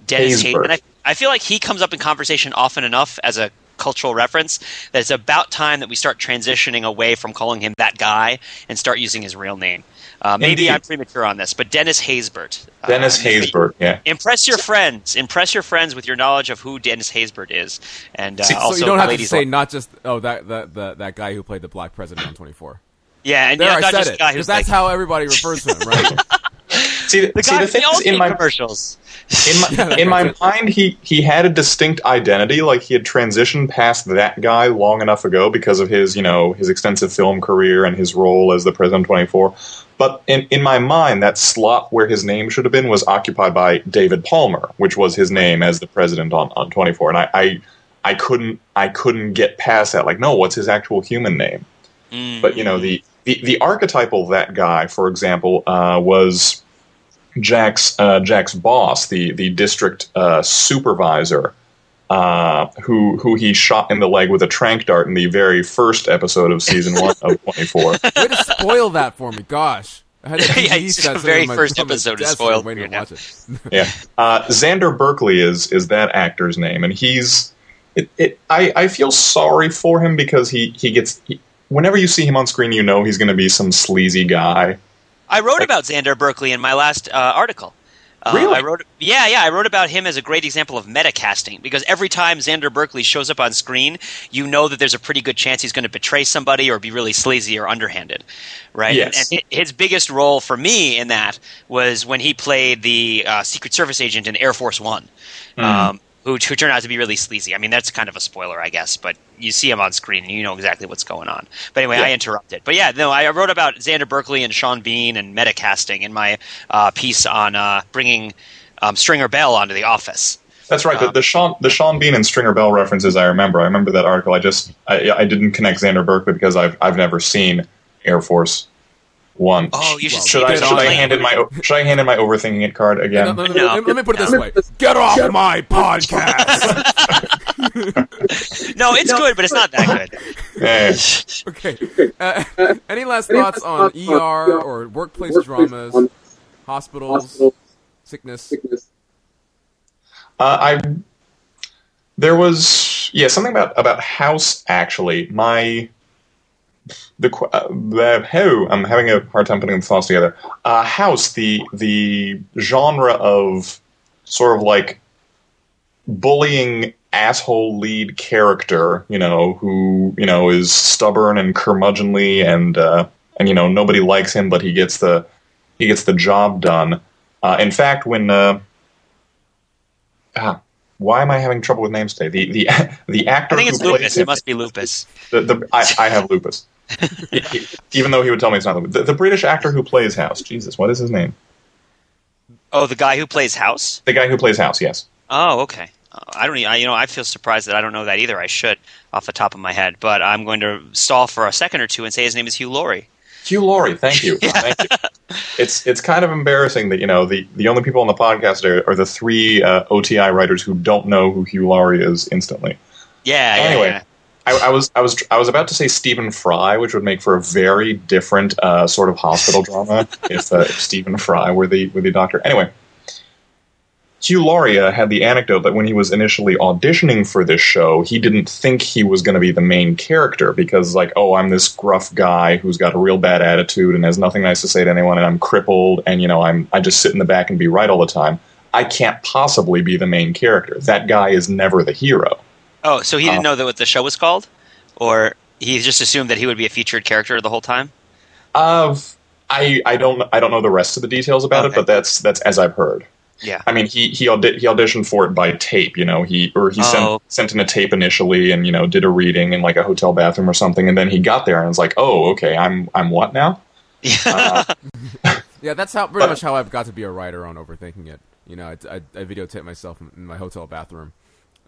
Dennis Haysbert. Haysbert. And I, I feel like he comes up in conversation often enough as a cultural reference that it's about time that we start transitioning away from calling him that guy and start using his real name. Uh, maybe Indeed. I'm premature on this, but Dennis Haysbert. Uh, Dennis Haysbert, yeah. Impress your friends. Impress your friends with your knowledge of who Dennis Haysbert is, and uh, See, So also you don't have to say like- not just oh that that that, that guy who played the black president on 24. yeah, and There yeah, I not said just it because that's like, how everybody refers to him, right? See, the, the see, guy the thing the is, in my commercials. in my, in my mind, he he had a distinct identity. Like he had transitioned past that guy long enough ago because of his you know his extensive film career and his role as the President Twenty Four. But in in my mind, that slot where his name should have been was occupied by David Palmer, which was his name as the president on on Twenty Four. And I, I I couldn't I couldn't get past that. Like, no, what's his actual human name? Mm. But you know the the, the archetypal that guy, for example, uh, was Jack's uh, Jack's boss, the the district uh, supervisor, uh, who who he shot in the leg with a trank dart in the very first episode of season one of Twenty Four. Way to spoil that for me. Gosh. I Yeah, DVD it's set the very first episode is spoiled waiting to you watch it. yeah, uh, Xander Berkeley is is that actor's name, and he's. It, it, I, I feel sorry for him because he he gets he, whenever you see him on screen, you know he's going to be some sleazy guy. I wrote about Xander Berkeley in my last uh, article. Uh, Really? I wrote, yeah, yeah. I wrote about him as a great example of metacasting because every time Xander Berkeley shows up on screen, you know that there's a pretty good chance he's going to betray somebody or be really sleazy or underhanded, right? Yes. And hi- his biggest role for me in that was when he played the uh, Secret Service agent in Air Force One. Um, who, who turned out to be really sleazy. I mean, that's kind of a spoiler, I guess, but you see him on screen and you know exactly what's going on. But anyway, I interrupted. But yeah, no, I wrote about Xander Berkeley and Sean Bean and metacasting in my uh, piece on uh, bringing um, Stringer Bell onto The Office. That's right. The, the Sean the Sean Bean and Stringer Bell references I remember. I remember that article. I just I, I didn't connect Xander Berkeley because I've I've never seen Air Force One. Oh, you should Well, should. I should I hand in my should I hand in my overthinking it card No, again? no, no, No. let, let me put it this way. Get off my podcast. No, it's good, but it's not that good. Okay. Uh, any last thoughts on ER or workplace dramas, hospitals, sickness? Uh, I there was yeah something about about House actually. My the uh, the oh, I'm having a hard time putting the thoughts together. Uh, House the the genre of sort of like bullying asshole lead character, you know, who you know is stubborn and curmudgeonly and uh, and you know nobody likes him, but he gets the he gets the job done. Uh, in fact, when uh, ah, why am I having trouble with names today? The the the actor I think it's lupus. him, It must be lupus. the, the, I, I have lupus. Even though he would tell me it's not. The, the British actor who plays House. Jesus, what is his name? Oh, the guy who plays House? The guy who plays House, yes. Oh, okay. Uh, I don't. I, you know, I feel surprised that I don't know that either. I should, off the top of my head, but I'm going to stall for a second or two and say his name is Hugh Laurie. Hugh Laurie, thank you. Thank you. It's it's kind of embarrassing that you know the, the only people on the podcast are, are the three uh, OTI writers who don't know who Hugh Laurie is instantly. Yeah. yeah, Anyway, yeah. I, I was I was I was about to say Stephen Fry, which would make for a very different uh, sort of hospital drama if, uh, if Stephen Fry were the were the doctor. Anyway, Hugh Laurie uh, had the anecdote that when he was initially auditioning for this show, he didn't think he was going to be the main character because, like, oh, I'm this gruff guy who's got a real bad attitude and has nothing nice to say to anyone, and I'm crippled, and you know, I'm I just sit in the back and be right all the time. I can't possibly be the main character. That guy is never the hero. Oh, so he didn't uh, know that what the show was called, or he just assumed that he would be a featured character the whole time. Uh, I I don't I don't know the rest of the details about Okay. it, but that's that's as I've heard. Yeah. I mean, he he, audi- he auditioned for it by tape, you know. He or he Oh. sent sent in a tape initially, and you know, did a reading in like a hotel bathroom or something, and then he got there and was like, "Oh, okay, I'm I'm what now?" Uh, Yeah, that's how pretty much how I've got to be a writer on overthinking it. You know, I, I, I videotape myself in, in my hotel bathroom.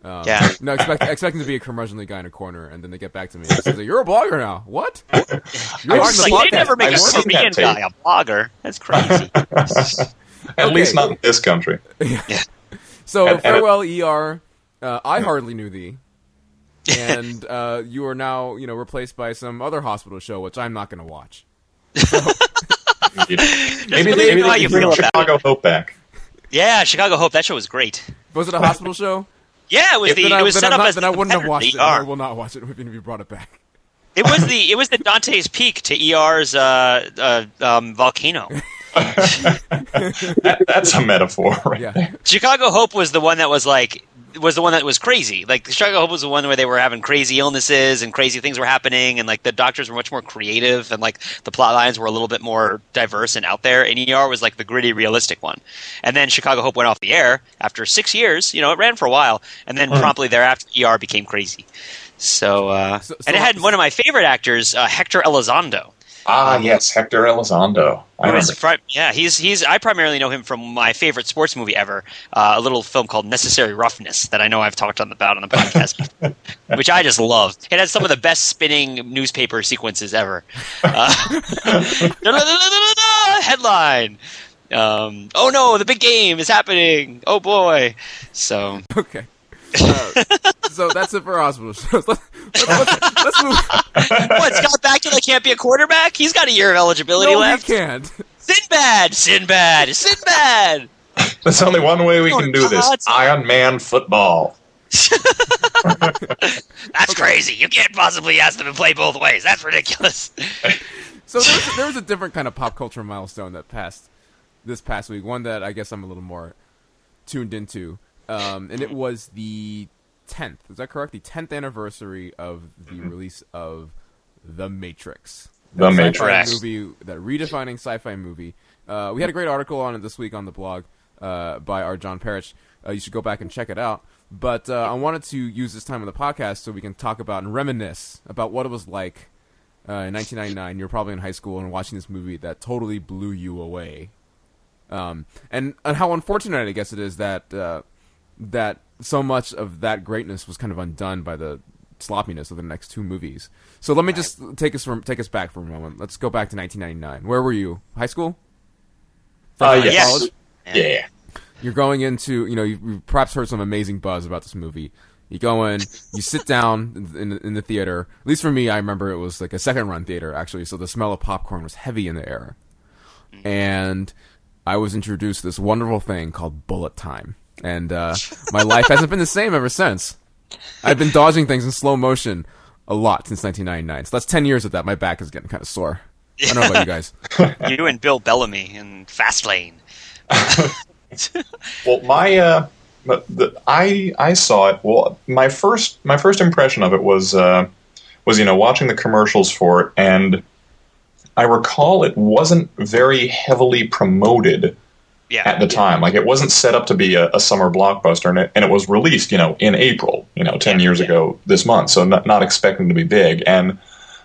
Um, Yeah. No, expect, expecting to be a curmudgeonly guy in a corner, and then they get back to me and say, "You're a blogger now." What? You're I've on the like, seen they never make I've a seen Korean guy a blogger. That's crazy. At Okay. least not in this country. So And- and- farewell, ER. Uh, I hardly knew thee, and uh, you are now you know replaced by some other hospital show, which I'm not going to watch. Indeed. maybe let me they, maybe how you bring feel about Chicago Hope back. yeah, Chicago Hope. That show was great. Was it a hospital show? Yeah, it was the. then I, it was set I'm up not- as then I the wouldn't have watched it. competitor I will not watch it even if you brought it back. ER. It was the. It was the Dante's Peak to ER's uh, uh, um, volcano. That, that's a metaphor, right Yeah. Chicago Hope was the one that was like was the one that was crazy. Like Chicago Hope was the one where they were having crazy illnesses and crazy things were happening, and like the doctors were much more creative, and like the plot lines were a little bit more diverse and out there. And ER was like the gritty, realistic one. And then Chicago Hope went off the air after six years. You know, it ran for a while, and then promptly thereafter, ER became crazy. So, uh, So- so- and it had one of my favorite actors, uh, Hector Elizondo. Ah, yes, Hector Elizondo. I remember. yeah, he's he's. I primarily know him from my favorite sports movie ever, uh, a little film called Necessary Roughness that I know I've talked on about on the podcast, which I just love. It has some of the best spinning newspaper sequences ever. Uh, headline. Um, oh no, the big game is happening! Oh boy! So Okay. Uh, so that's it for hospital shows. Let's, let's, let's, let's move. what? Scott Bakula can't be a quarterback. He's got a year of eligibility No, we left. can't. Sinbad, Sinbad, Sinbad. There's only one way we Oh, can do this: Iron Man football. That's crazy. You can't possibly ask them to play both ways. That's ridiculous. So there was, there was a different kind of pop culture milestone that passed this past week. One that I guess I'm a little more tuned into, um, and it was the 10th. Is that correct? The 10th anniversary of the release of The Matrix. The Matrix. movie, that redefining sci-fi movie. Uh, we had a great article on it this week on the blog uh, by our John Parrish. Uh, you should go back and check it out. But uh, I wanted to use this time on the podcast so we can talk about and reminisce about what it was like uh, in 1999. You're probably in high school and watching this movie that totally blew you away. Um, and, and how unfortunate I guess it is that uh, that so much of that greatness was kind of undone by the sloppiness of the next two movies. So let me just take us from take us back for a moment. Let's go back to 1999. Where were you? High school? Uh, Freshman yes. college? Yeah. You're going into, you know, you've, you've perhaps heard some amazing buzz about this movie. You go in, you sit down in, in, the- in the theater. At least for me, I remember it was like a second run theater, actually, so the smell of popcorn was heavy in the air. And I was introduced to this wonderful thing called bullet time. And uh, my life hasn't been the same ever since. I've been dodging things in slow motion a lot since 1999. So that's 10 years of that. My back is getting kind of sore. I don't know about you guys. you and Bill Bellamy in Fastlane. Well, my uh, but the, I I saw it. Well, my first my first impression of it was uh, was you know watching the commercials for it, and I recall it wasn't very heavily promoted Yeah. at the time. Like it wasn't set up to be a, a summer blockbuster, and it, and it was released, you know, in April, you know, ten years ago this month. So not, not expecting to be big. And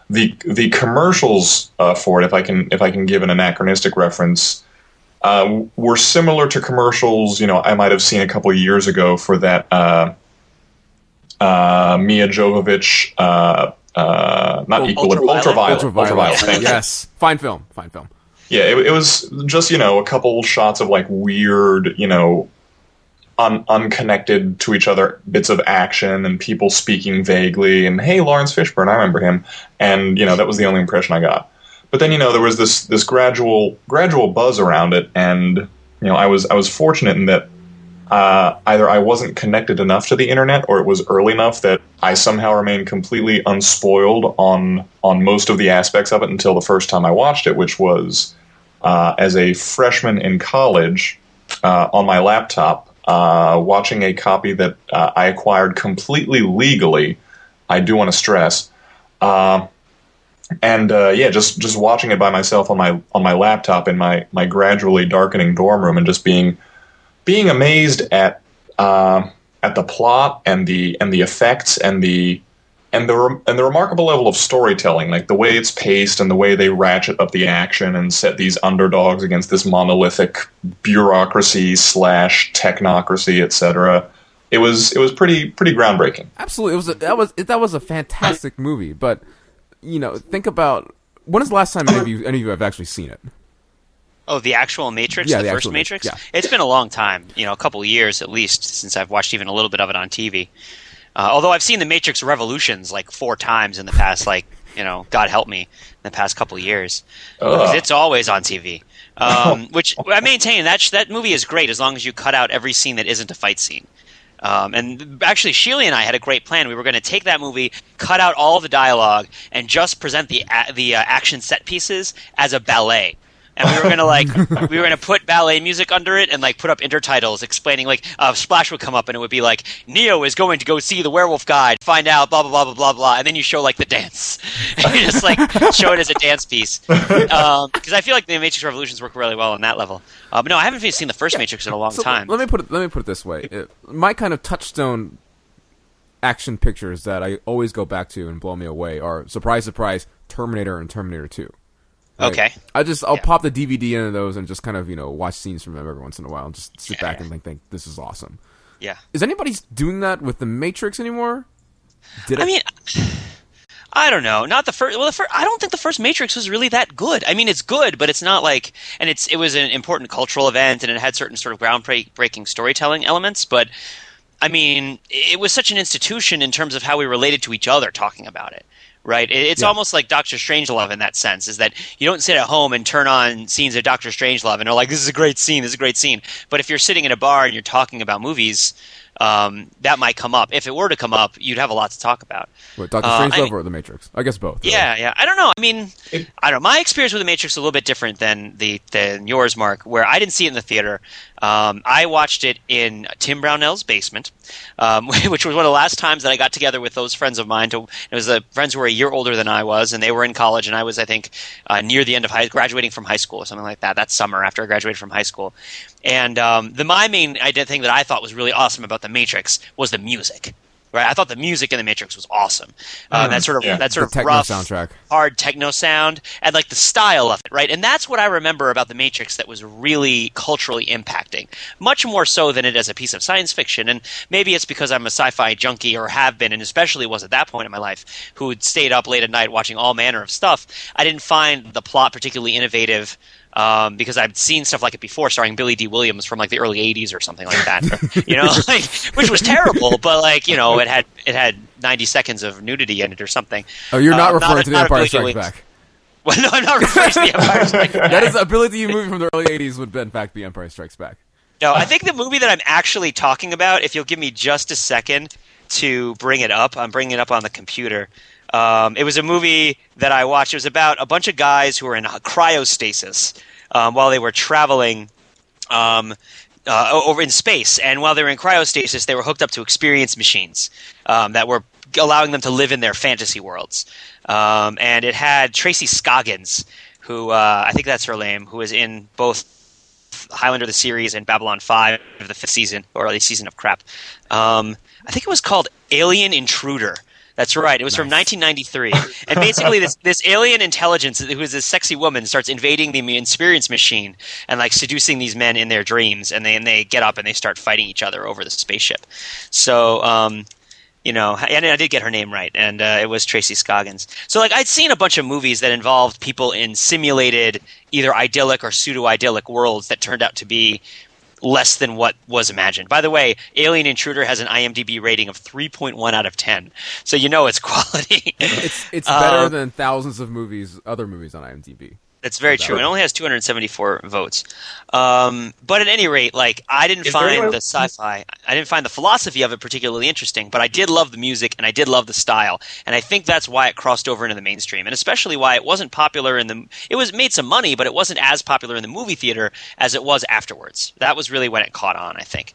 the the commercials uh, for it, if I can if I can give an anachronistic reference, uh, were similar to commercials, you know, I might have seen a couple of years ago for that uh, uh, Milla Jovovich. Uh, uh, not Oh, equal, Ultraviolet? ultraviolet, Ultraviolet. ultraviolet. Yes. Fine film. Fine film. Yeah, it, it was just you know a couple shots of like weird, you know, un- unconnected to each other bits of action and people speaking vaguely. And hey, Laurence Fishburne, I remember him. And you know that was the only impression I got. But then you know there was this this gradual gradual buzz around it, and you know I was I was fortunate in that uh, either I wasn't connected enough to the internet, or it was early enough that I somehow remained completely unspoiled on on most of the aspects of it until the first time I watched it, which was uh, as a freshman in college uh, on my laptop, uh, watching a copy that uh, I acquired completely legally. I do want to stress. Uh, and yeah, just just watching it by myself on my on my laptop in my my gradually darkening dorm room, and just being being amazed at at the plot and the and the effects and the and the re- and the remarkable level of storytelling, like the way it's paced and the way they ratchet up the action and set these underdogs against this monolithic bureaucracy slash technocracy, etc. It was it was pretty pretty groundbreaking. Absolutely, it was a, that was that was a fantastic movie. But you know, think about when is the last time any of you any of you have actually seen it? Oh, the actual Matrix, Yeah, the, the first actual Matrix. Matrix, It's been a long time, you know, a couple of years at least since I've watched even a little bit of it on TV. Uh, although I've seen the Matrix Revolutions like four times in the past, like you know, God help me, in the past couple of years, because it's always on TV. Um, which I maintain that sh- that movie is great as long as you cut out every scene that isn't a fight scene. Um, and actually, Sheely and I had a great plan. We were going to take that movie, cut out all the dialogue, and just present the a- the uh, action set pieces as a ballet. And we were gonna like we were gonna put ballet music under it and like put up intertitles explaining like uh, Splash would come up and it would be like Neo is going to go see the werewolf guide, find out blah blah blah blah blah blah, and then you show like the dance, and you just like show it as a dance piece. Because I feel like the Matrix Revolutions work really well on that level. Uh, but no, I haven't seen the first Matrix in a long So time. let me put it let me put it this way: It- my kind of touchstone action pictures that I always go back to and blow me away are surprise, surprise, Terminator and Terminator Two. Okay. I just I'll Yeah. pop the DVD into those and just kind of you know watch scenes from them every once in a while and just sit Yeah, back yeah. and think, think this is awesome. Yeah. Is anybody doing that with the Matrix anymore? Did I it? mean, I don't know. Not the first. Well, the first, I don't think the first Matrix was really that good. I mean, it's good, but it's not like. And it's it was an important cultural event, and it had certain sort of groundbreaking storytelling elements. But I mean, it was such an institution in terms of how we related to each other talking about it. Right, it's Yeah. almost like Doctor Strangelove in that sense. Is that you don't sit at home and turn on scenes of Doctor Strangelove and are like, "This is a great scene. This is a great scene." But if you're sitting in a bar and you're talking about movies, um, that might come up. If it were to come up, you'd have a lot to talk about. What, Doctor Uh, Strangelove I mean- or The Matrix? I guess both. really. Yeah, yeah. I don't know. I mean, It- I don't know. My experience with the Matrix is a little bit different than the than yours, Mark. Where I didn't see it in the theater. Um, I watched it in Tim Brownell's basement, um, which was one of the last times that I got together with those friends of mine. To, it was the friends who were a year older than I was, and they were in college, and I was, I think, uh, near the end of high, graduating from high school or something like that. That summer after I graduated from high school, and um, the my main idea thing that I thought was really awesome about the Matrix was the music. Right, I thought the music in the Matrix was awesome. Uh, that sort of Yeah. that sort of rough, soundtrack. hard techno sound and like the style of it, right? And that's what I remember about The Matrix that was really culturally impacting, much more so than it as a piece of science fiction. And maybe it's because I'm a sci-fi junkie or have been, and especially was at that point in my life, who had stayed up late at night watching all manner of stuff. I didn't find the plot particularly innovative. Um, because I'd seen stuff like it before, starring Billy Dee Williams from like the early '80s or something like that, you know, like, which was terrible. But like, you know, it had it had 90 seconds of nudity in it or something. Oh, you're not Uh, referring a- to The not Empire Strikes Back. Well, no, I'm not referring to the Empire Strikes Back. That is a Billy Dee movie from the early '80s. Would in fact be Empire Strikes Back. No, I think the movie that I'm actually talking about, if you'll give me just a second to bring it up, I'm bringing it up on the computer. Um, it was a movie that I watched. It was about a bunch of guys who were in cryostasis um, while they were traveling um, uh, over in space. And while they were in cryostasis, they were hooked up to experience machines um, that were allowing them to live in their fantasy worlds. Um, and it had Tracy Scoggins, who uh, I think that's her name, who was in both Highlander the series and Babylon 5 of the fifth season, or the season of crap. Um, I think it was called Alien Intruder. That's right. It was from 1993, and basically, this this alien intelligence, who is this sexy woman, starts invading the experience machine and like seducing these men in their dreams, and they and they get up and they start fighting each other over the spaceship. So, um, you know, and I did get her name right, and uh, it was Tracy Scoggins. So, like, I'd seen a bunch of movies that involved people in simulated, either idyllic or pseudo idyllic worlds that turned out to be less than what was imagined. By the way, Alien Intruder has an IMDb rating of 3.1 out of 10, so you know it's quality. It's it's better Um, than thousands of movies, other movies on IMDb. That's very true. It only has 274 votes. Um, but at any rate, like I didn't Is find anyone- the sci-fi, I didn't find the philosophy of it particularly interesting. But I did love the music and I did love the style, and I think that's why it crossed over into the mainstream, and especially why it wasn't popular in the. It was made some money, but it wasn't as popular in the movie theater as it was afterwards. That was really when it caught on, I think,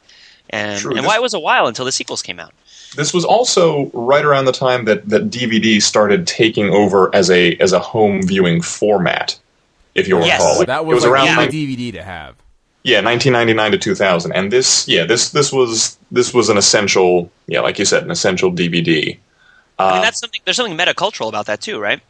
and and why it was a while until the sequels came out. This was also right around the time that, that DVD started taking over as a as a home viewing format. If you Yes. recall, that it was, was like around yeah. the nine- DVD to have. yeah 1999 to 2000, and this yeah this this was this was an essential yeah like you said an essential DVD. I Uh, mean, that's something. There's something metacultural about that too, right?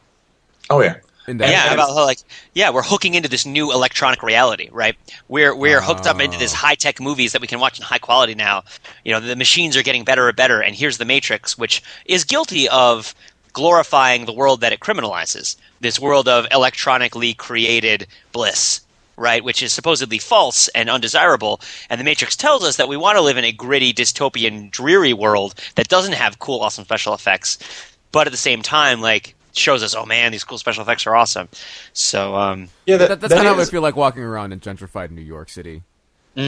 oh yeah, that yeah, about how like yeah, we're hooking into this new electronic reality, right? We're we're hooked up into this Oh. high tech movies that we can watch in high quality now. You know, the machines are getting better and better, and here's the Matrix, which is guilty of glorifying the world that it criminalizes. This world of electronically created bliss. Right, which is supposedly false and undesirable, and the Matrix tells us that we want to live in a gritty, dystopian, dreary world that doesn't have cool, awesome special effects, but at the same time, like shows us, oh man, these cool special effects are awesome. So, um, yeah That, that's kind of how I is- feel like walking around in gentrified New York City. No,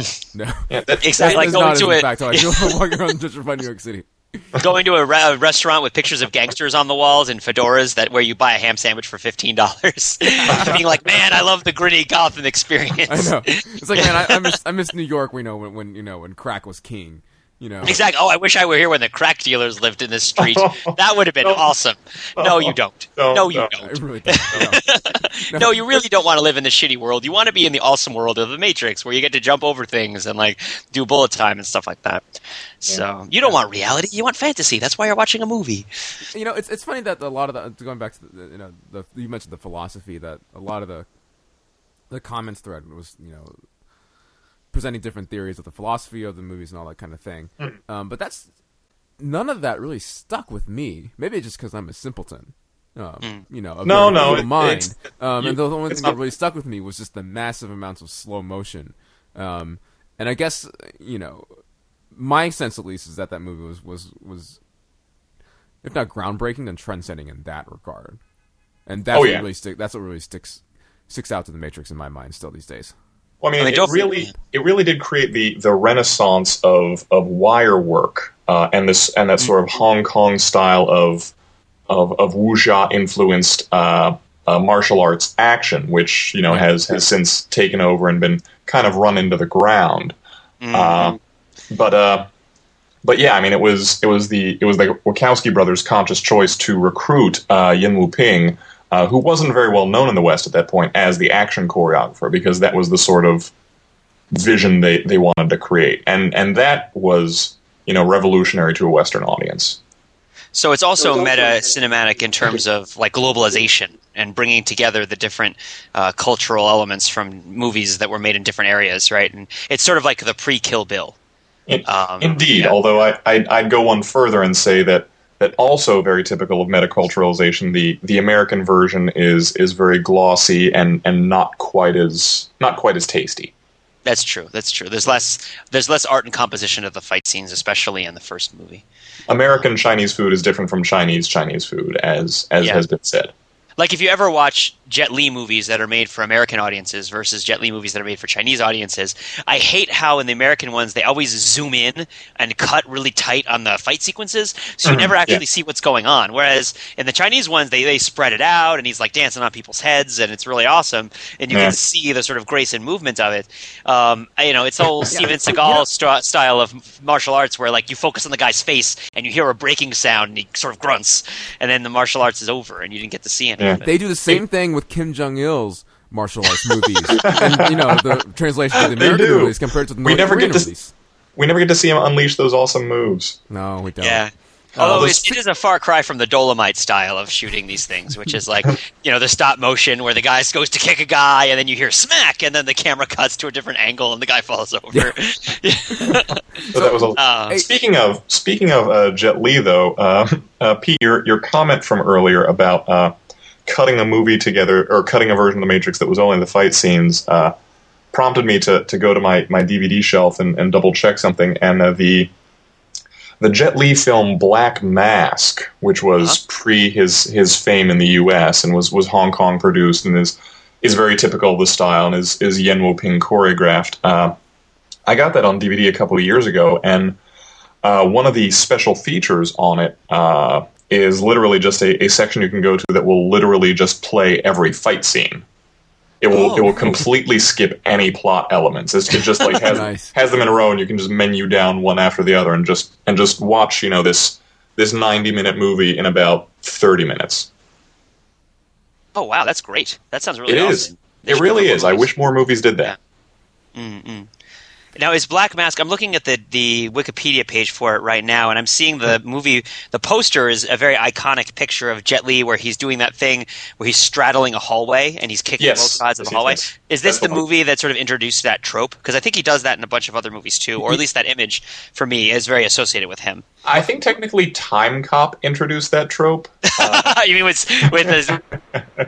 yeah, that- exactly that like is going not to in a fact how I feel walking around in gentrified New York City. going to a, re- a restaurant with pictures of gangsters on the walls and fedoras that where you buy a ham sandwich for fifteen dollars, being like, man, I love the gritty Gotham experience. I know. It's like man, I, I miss I miss New York. We know when, when you know when crack was king. You know, Exactly. Oh, I wish I were here when the crack dealers lived in this street. Oh. That would have been awesome. Oh. No, you don't. No, No, you no. Don't. really don't. No. No, you really don't want to live in the shitty world. You want to be in the awesome world of the Matrix, where you get to jump over things and like do bullet time and stuff like that. So you don't want reality. You want fantasy. That's why you're watching a movie. you know, it's it's funny that a lot of the going back to the, you know the you mentioned the philosophy that a lot of the the comments thread was you know presenting different theories of the philosophy of the movies and all that kind of thing. Um, but that's none of that really stuck with me. Maybe just because I'm a simpleton. Um, You know, a No, very no, it- mind. it's- um, you- and the only it's thing that really stuck with me was just the massive amounts of slow motion. Um, and I guess you know, my sense at least is that that movie was was was, if not groundbreaking, then trendsetting in that regard. And that's Oh, what yeah. really stick. That's what really sticks sticks out to the Matrix in my mind still these days. Well, I mean, I mean, it don't- really, it really did create the the renaissance of of wire work uh, and this and that sort of Hong Kong style of of of wuxia influenced uh, uh, martial arts action, which you know has has since taken over and been kind of run into the ground. Uh, but uh, but yeah, I mean, it was it was the it was the Wachowski brothers' conscious choice to recruit uh, Yuen Wo Ping, uh, who wasn't very well known in the West at that point, as the action choreographer, because that was the sort of vision they, they wanted to create, and and that was you know revolutionary to a Western audience. So it's also meta cinematic in terms of like globalization and bringing together the different uh, cultural elements from movies that were made in different areas, right? And it's sort of like the pre-Kill Bill. In- Um, Indeed, yeah. although I, I'd, I'd go one further and say that that also very typical of metaculturalization. The the American version is is very glossy and, and not quite as not quite as tasty. That's true. That's true. There's less there's less art and composition of the fight scenes, especially in the first movie. American Chinese food is different from Chinese Chinese food, as as Yeah. has been said. Like if you ever watch Jet Li movies that are made for American audiences versus Jet Li movies that are made for Chinese audiences, I hate how in the American ones they always zoom in and cut really tight on the fight sequences, so you never actually Mm-hmm. yeah. see what's going on. Whereas in the Chinese ones, they, they spread it out and he's like dancing on people's heads and it's really awesome, and you Yeah. can see the sort of grace and movement of it. Um, you know, it's whole Steven Seagal Yeah. stra- style of martial arts where like you focus on the guy's face and you hear a breaking sound and he sort of grunts, and then the martial arts is over and you didn't get to see any Yeah. They do the same thing with Kim Jong Il's martial arts movies, and you know the translation to the They American do. movies compared to the We North never get Korean to movies. We never get to see him unleash those awesome moves. No, we don't. Yeah. Although it, it is a far cry from the Dolomite style of shooting these things, which is like, you know, the stop motion where the guy goes to kick a guy and then you hear smack and then the camera cuts to a different angle and the guy falls over. So, that was a, Uh, Speaking of speaking of uh, Jet Li, though, uh, uh, Pete, your your comment from earlier about uh, cutting a movie together or cutting a version of the Matrix that was only the fight scenes uh, prompted me to, to go to my, my DVD shelf and, and double check something. And uh, the the Jet Li film Black Mask, which was pre his his fame in the U.S. and was was Hong Kong produced and is is very typical of the style and is is Yuen Wo Ping choreographed. Uh, I got that on DVD a couple of years ago, and uh, one of the special features on it uh, is literally just a, a section you can go to that will literally just play every fight scene. It will it oh, will completely skip any plot elements. It's, it just like has Nice. has them in a row, and you can just menu down one after the other, and just and just watch you know this this ninety minute movie in about thirty minutes. oh, wow, that's great. That sounds really It awesome. is. They It really do more is. I wish more movies did that. Mm-mm. Now, is Black Mask? I'm looking at the, the Wikipedia page for it right now, and I'm seeing the movie. The poster is a very iconic picture of Jet Li, where he's doing that thing where he's straddling a hallway and he's kicking Yes. both sides of the hallway. yes. Is this the movie that sort of introduced that trope? Because I think he does that in a bunch of other movies too, or at least that image for me is very associated with him. I think technically Timecop introduced that trope. you mean with with his,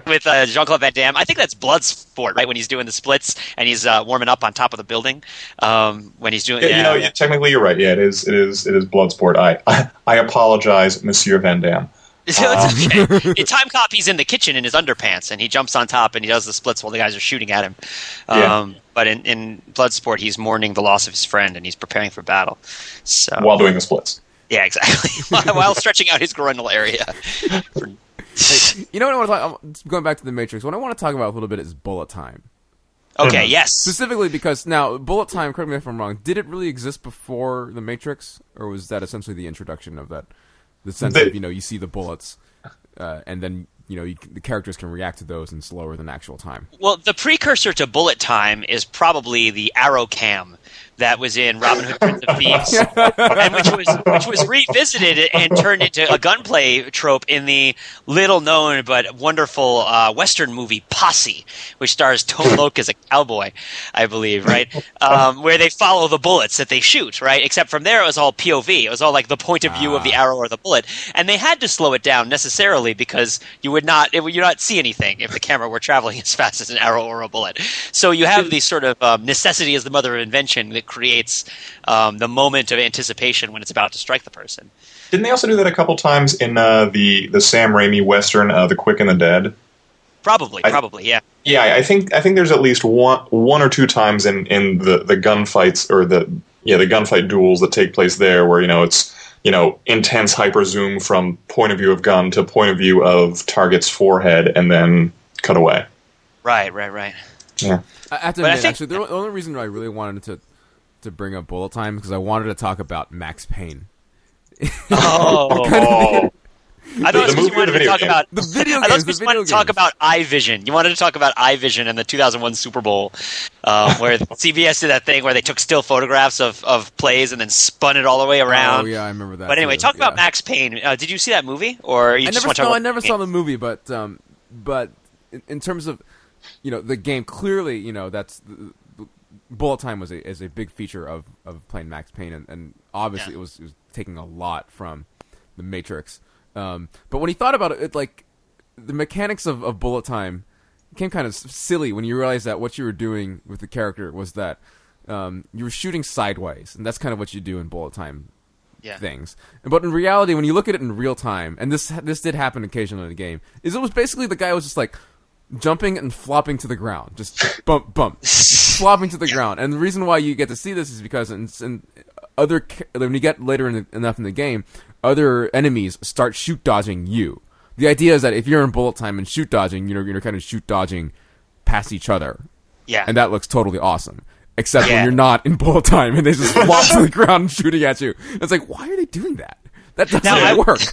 with uh, Jean Claude Van Damme? I think that's Bloodsport, right? When he's doing the splits and he's uh, warming up on top of the building. Um, when he's doing, Yeah, yeah, you know, yeah. technically you're right. Yeah, it is. It is. It is Bloodsport. I, I, I apologize, Monsieur Van Damme. So it's okay. In Timecop, he's in the kitchen in his underpants, and he jumps on top and he does the splits while the guys are shooting at him. Yeah. Um, But in, in Bloodsport, he's mourning the loss of his friend and he's preparing for battle. So while doing the splits. yeah, exactly. while, while stretching out his groinal area. You know what I want to talk? um, Going back to the Matrix, what I want to talk about a little bit is bullet time. Okay. Yes. Specifically because now bullet time. Correct me if I'm wrong. Did it really exist before the Matrix, or was that essentially the introduction of that? The sense The- of you know you see the bullets, uh, and then you know you, the characters can react to those in slower than actual time. Well, the precursor to bullet time is probably the arrow cam that was in Robin Hood Prince of Thieves, and which was which was revisited and turned into a gunplay trope in the little known but wonderful uh, Western movie Posse, which stars Tone Loc as a cowboy, I believe, right? Um, where they follow the bullets that they shoot, right? Except from there, it was all POV. It was all like the point of view of the arrow or the bullet, and they had to slow it down necessarily because you would not it, you would not see anything if the camera were traveling as fast as an arrow or a bullet. So you have these sort of um, necessity is the mother of invention that creates um, the moment of anticipation when it's about to strike the person. Didn't they also do that a couple times in uh, the the Sam Raimi western, uh, The Quick and the Dead? Probably, I- probably, yeah. Yeah, I think I think there's at least one one or two times in, in the, the gunfights or the yeah the gunfight duels that take place there where you know it's you know intense hyper zoom from point of view of gun to point of view of target's forehead and then cut away. Right, right, right. Yeah. I have to But I admit, think- actually, the only reason I really wanted to to bring up bullet time because I wanted to talk about Max Payne. Oh, Oh, I thought the you movie wanted to video talk game? about The video I thought the you wanted video to talk games. about EyeVision. You wanted to talk about EyeVision in the 2001 Super Bowl, uh, where CBS did that thing where they took still photographs of, of plays and then spun it all the way around. Oh yeah, I remember that. But anyway, too, talk about. Max Payne. Uh, did you see that movie, or you I just never want to saw. talk I never the saw the movie, but um, but in, in terms of you know the game, clearly you know that's the, the- bullet time was a is a big feature of, of playing Max Payne, and, and obviously Yeah. it was it was taking a lot from the Matrix. Um, but when he thought about it, it like the mechanics of, of bullet time became kind of silly when you realized that what you were doing with the character was that um, you were shooting sideways, and that's kind of what you do in bullet time Yeah. things. But in reality, when you look at it in real time, and this this did happen occasionally in the game, is it was basically the guy was just like jumping and flopping to the ground, just bump bump, flopping to the ground. And the reason why you get to see this is because in, in other when you get later in the, enough in the game, other enemies start shoot dodging you. The idea is that if you're in bullet time and shoot dodging, you know you're kind of shoot dodging past each other Yeah. and that looks totally awesome. Except when you're not in bullet time and they just flop to the ground and shooting at you. It's like, why are they doing that? That doesn't Now, work. I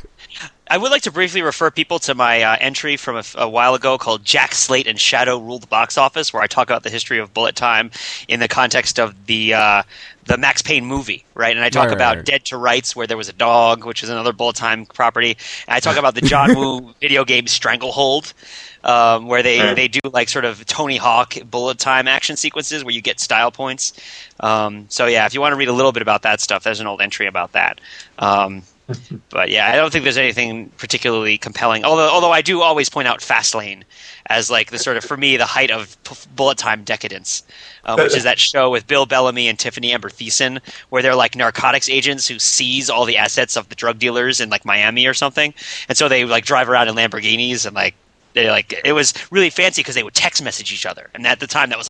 would like to briefly refer people to my uh, entry from a while ago called Jack Slate and Shadow Rule the Box Office, where I talk about the history of bullet time in the context of the uh, the Max Payne movie, right? And I talk Right, right, about right. Dead to Rights, where there was a dog, which is another bullet time property. And I talk about the John Woo video game Stranglehold. Um, where they, Right. they do like sort of Tony Hawk bullet time action sequences where you get style points. Um, so yeah, if you want to read a little bit about that stuff, there's an old entry about that. Um, but yeah, I don't think there's anything particularly compelling. Although, although I do always point out Fastlane as like the sort of for me the height of bullet time decadence, um, which is that show with Bill Bellamy and Tiffani Amber Thiessen, where they're like narcotics agents who seize all the assets of the drug dealers in like Miami or something, and so they like drive around in Lamborghinis and like they like it was really fancy because they would text message each other, and at the time that was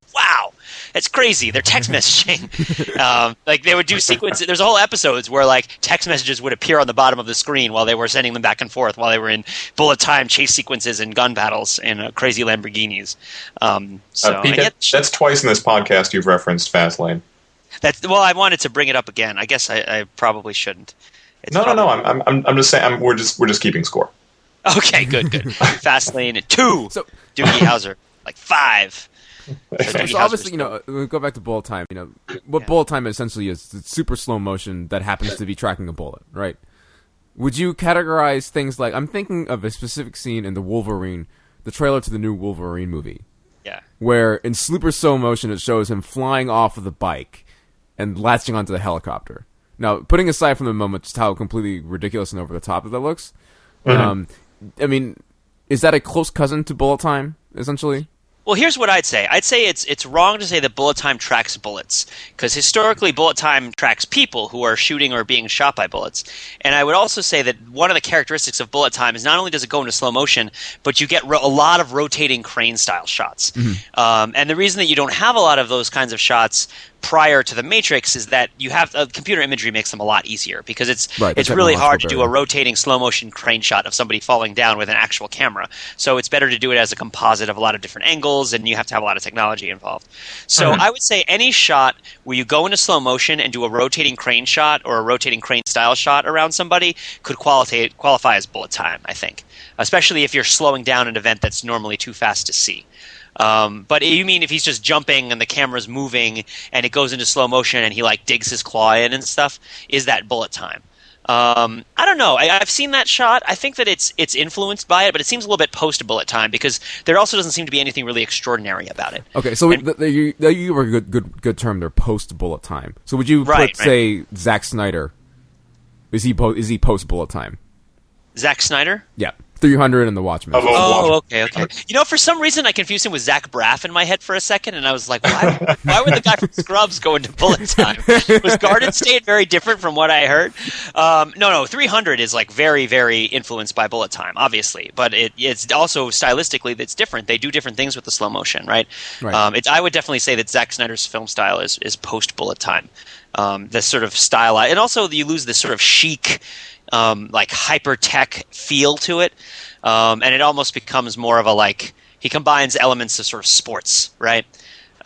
wow, that's crazy. They're text messaging. um, like they would do sequences. There's whole episodes where like text messages would appear on the bottom of the screen while they were sending them back and forth while they were in bullet time chase sequences and gun battles in uh, crazy Lamborghinis. Um, so uh, Pete, and yet, that's twice in this podcast you've referenced Fastlane. that's well, I wanted to bring it up again. I guess I, I probably shouldn't. It's No, no, no. I'm, I'm, I'm just saying. I'm, we're just, we're just keeping score. Okay, good, good. Fastlane two. So- Doogie Howser like five. So, Doogie so obviously, you know, we go back to bullet time. You know, what Yeah. bullet time essentially is it's super slow motion that happens to be tracking a bullet, right? Would you categorize things like I'm thinking of a specific scene in the Wolverine, the trailer to the new Wolverine movie, Yeah. where in super slow motion it shows him flying off of the bike and latching onto the helicopter. Now, putting aside from the moment just how completely ridiculous and over the top that looks, um, I mean, is that a close cousin to bullet time essentially? Well, here's what I'd say. I'd say it's it's wrong to say that bullet time tracks bullets because historically bullet time tracks people who are shooting or being shot by bullets. And I would also say that one of the characteristics of bullet time is not only does it go into slow motion, but you get ro- a lot of rotating crane style shots. Um, and the reason that you don't have a lot of those kinds of shots prior to the Matrix is that you have uh, computer imagery makes them a lot easier because it's Right, it's really hard to do a rotating slow motion crane shot of somebody falling down with an actual camera. So it's better to do it as a composite of a lot of different angles, and you have to have a lot of technology involved. So I would say any shot where you go into slow motion and do a rotating crane shot or a rotating crane style shot around somebody could qualify qualify as bullet time. I think, especially if you're slowing down an event that's normally too fast to see. Um, but you mean if he's just jumping and the camera's moving and it goes into slow motion and he like digs his claw in and stuff? Is that bullet time? Um, I don't know. I, have seen that shot. I think that it's it's influenced by it, but it seems a little bit post bullet time because there also doesn't seem to be anything really extraordinary about it. Okay, so and, you, you were a good good good term there, post bullet time. So would you right, put right. say Zack Snyder? Is he po- is he post bullet time? Zack Snyder? Yeah. 300 and the Watchmen. Oh, okay, okay. You know, for some reason, I confused him with Zach Braff in my head for a second, and I was like, why, why would the guy from Scrubs go into Bullet Time? Was Garden State very different from what I heard? Um, no, no, 300 is like very, very influenced by Bullet Time, obviously, but it, it's also stylistically that's different. They do different things with the slow motion, right? right. Um, I would definitely say that Zack Snyder's film style is, is post Bullet Time. Um, this sort of style, and also you lose this sort of chic um, like hyper tech feel to it, um, and it almost becomes more of a like he combines elements of sort of sports, right?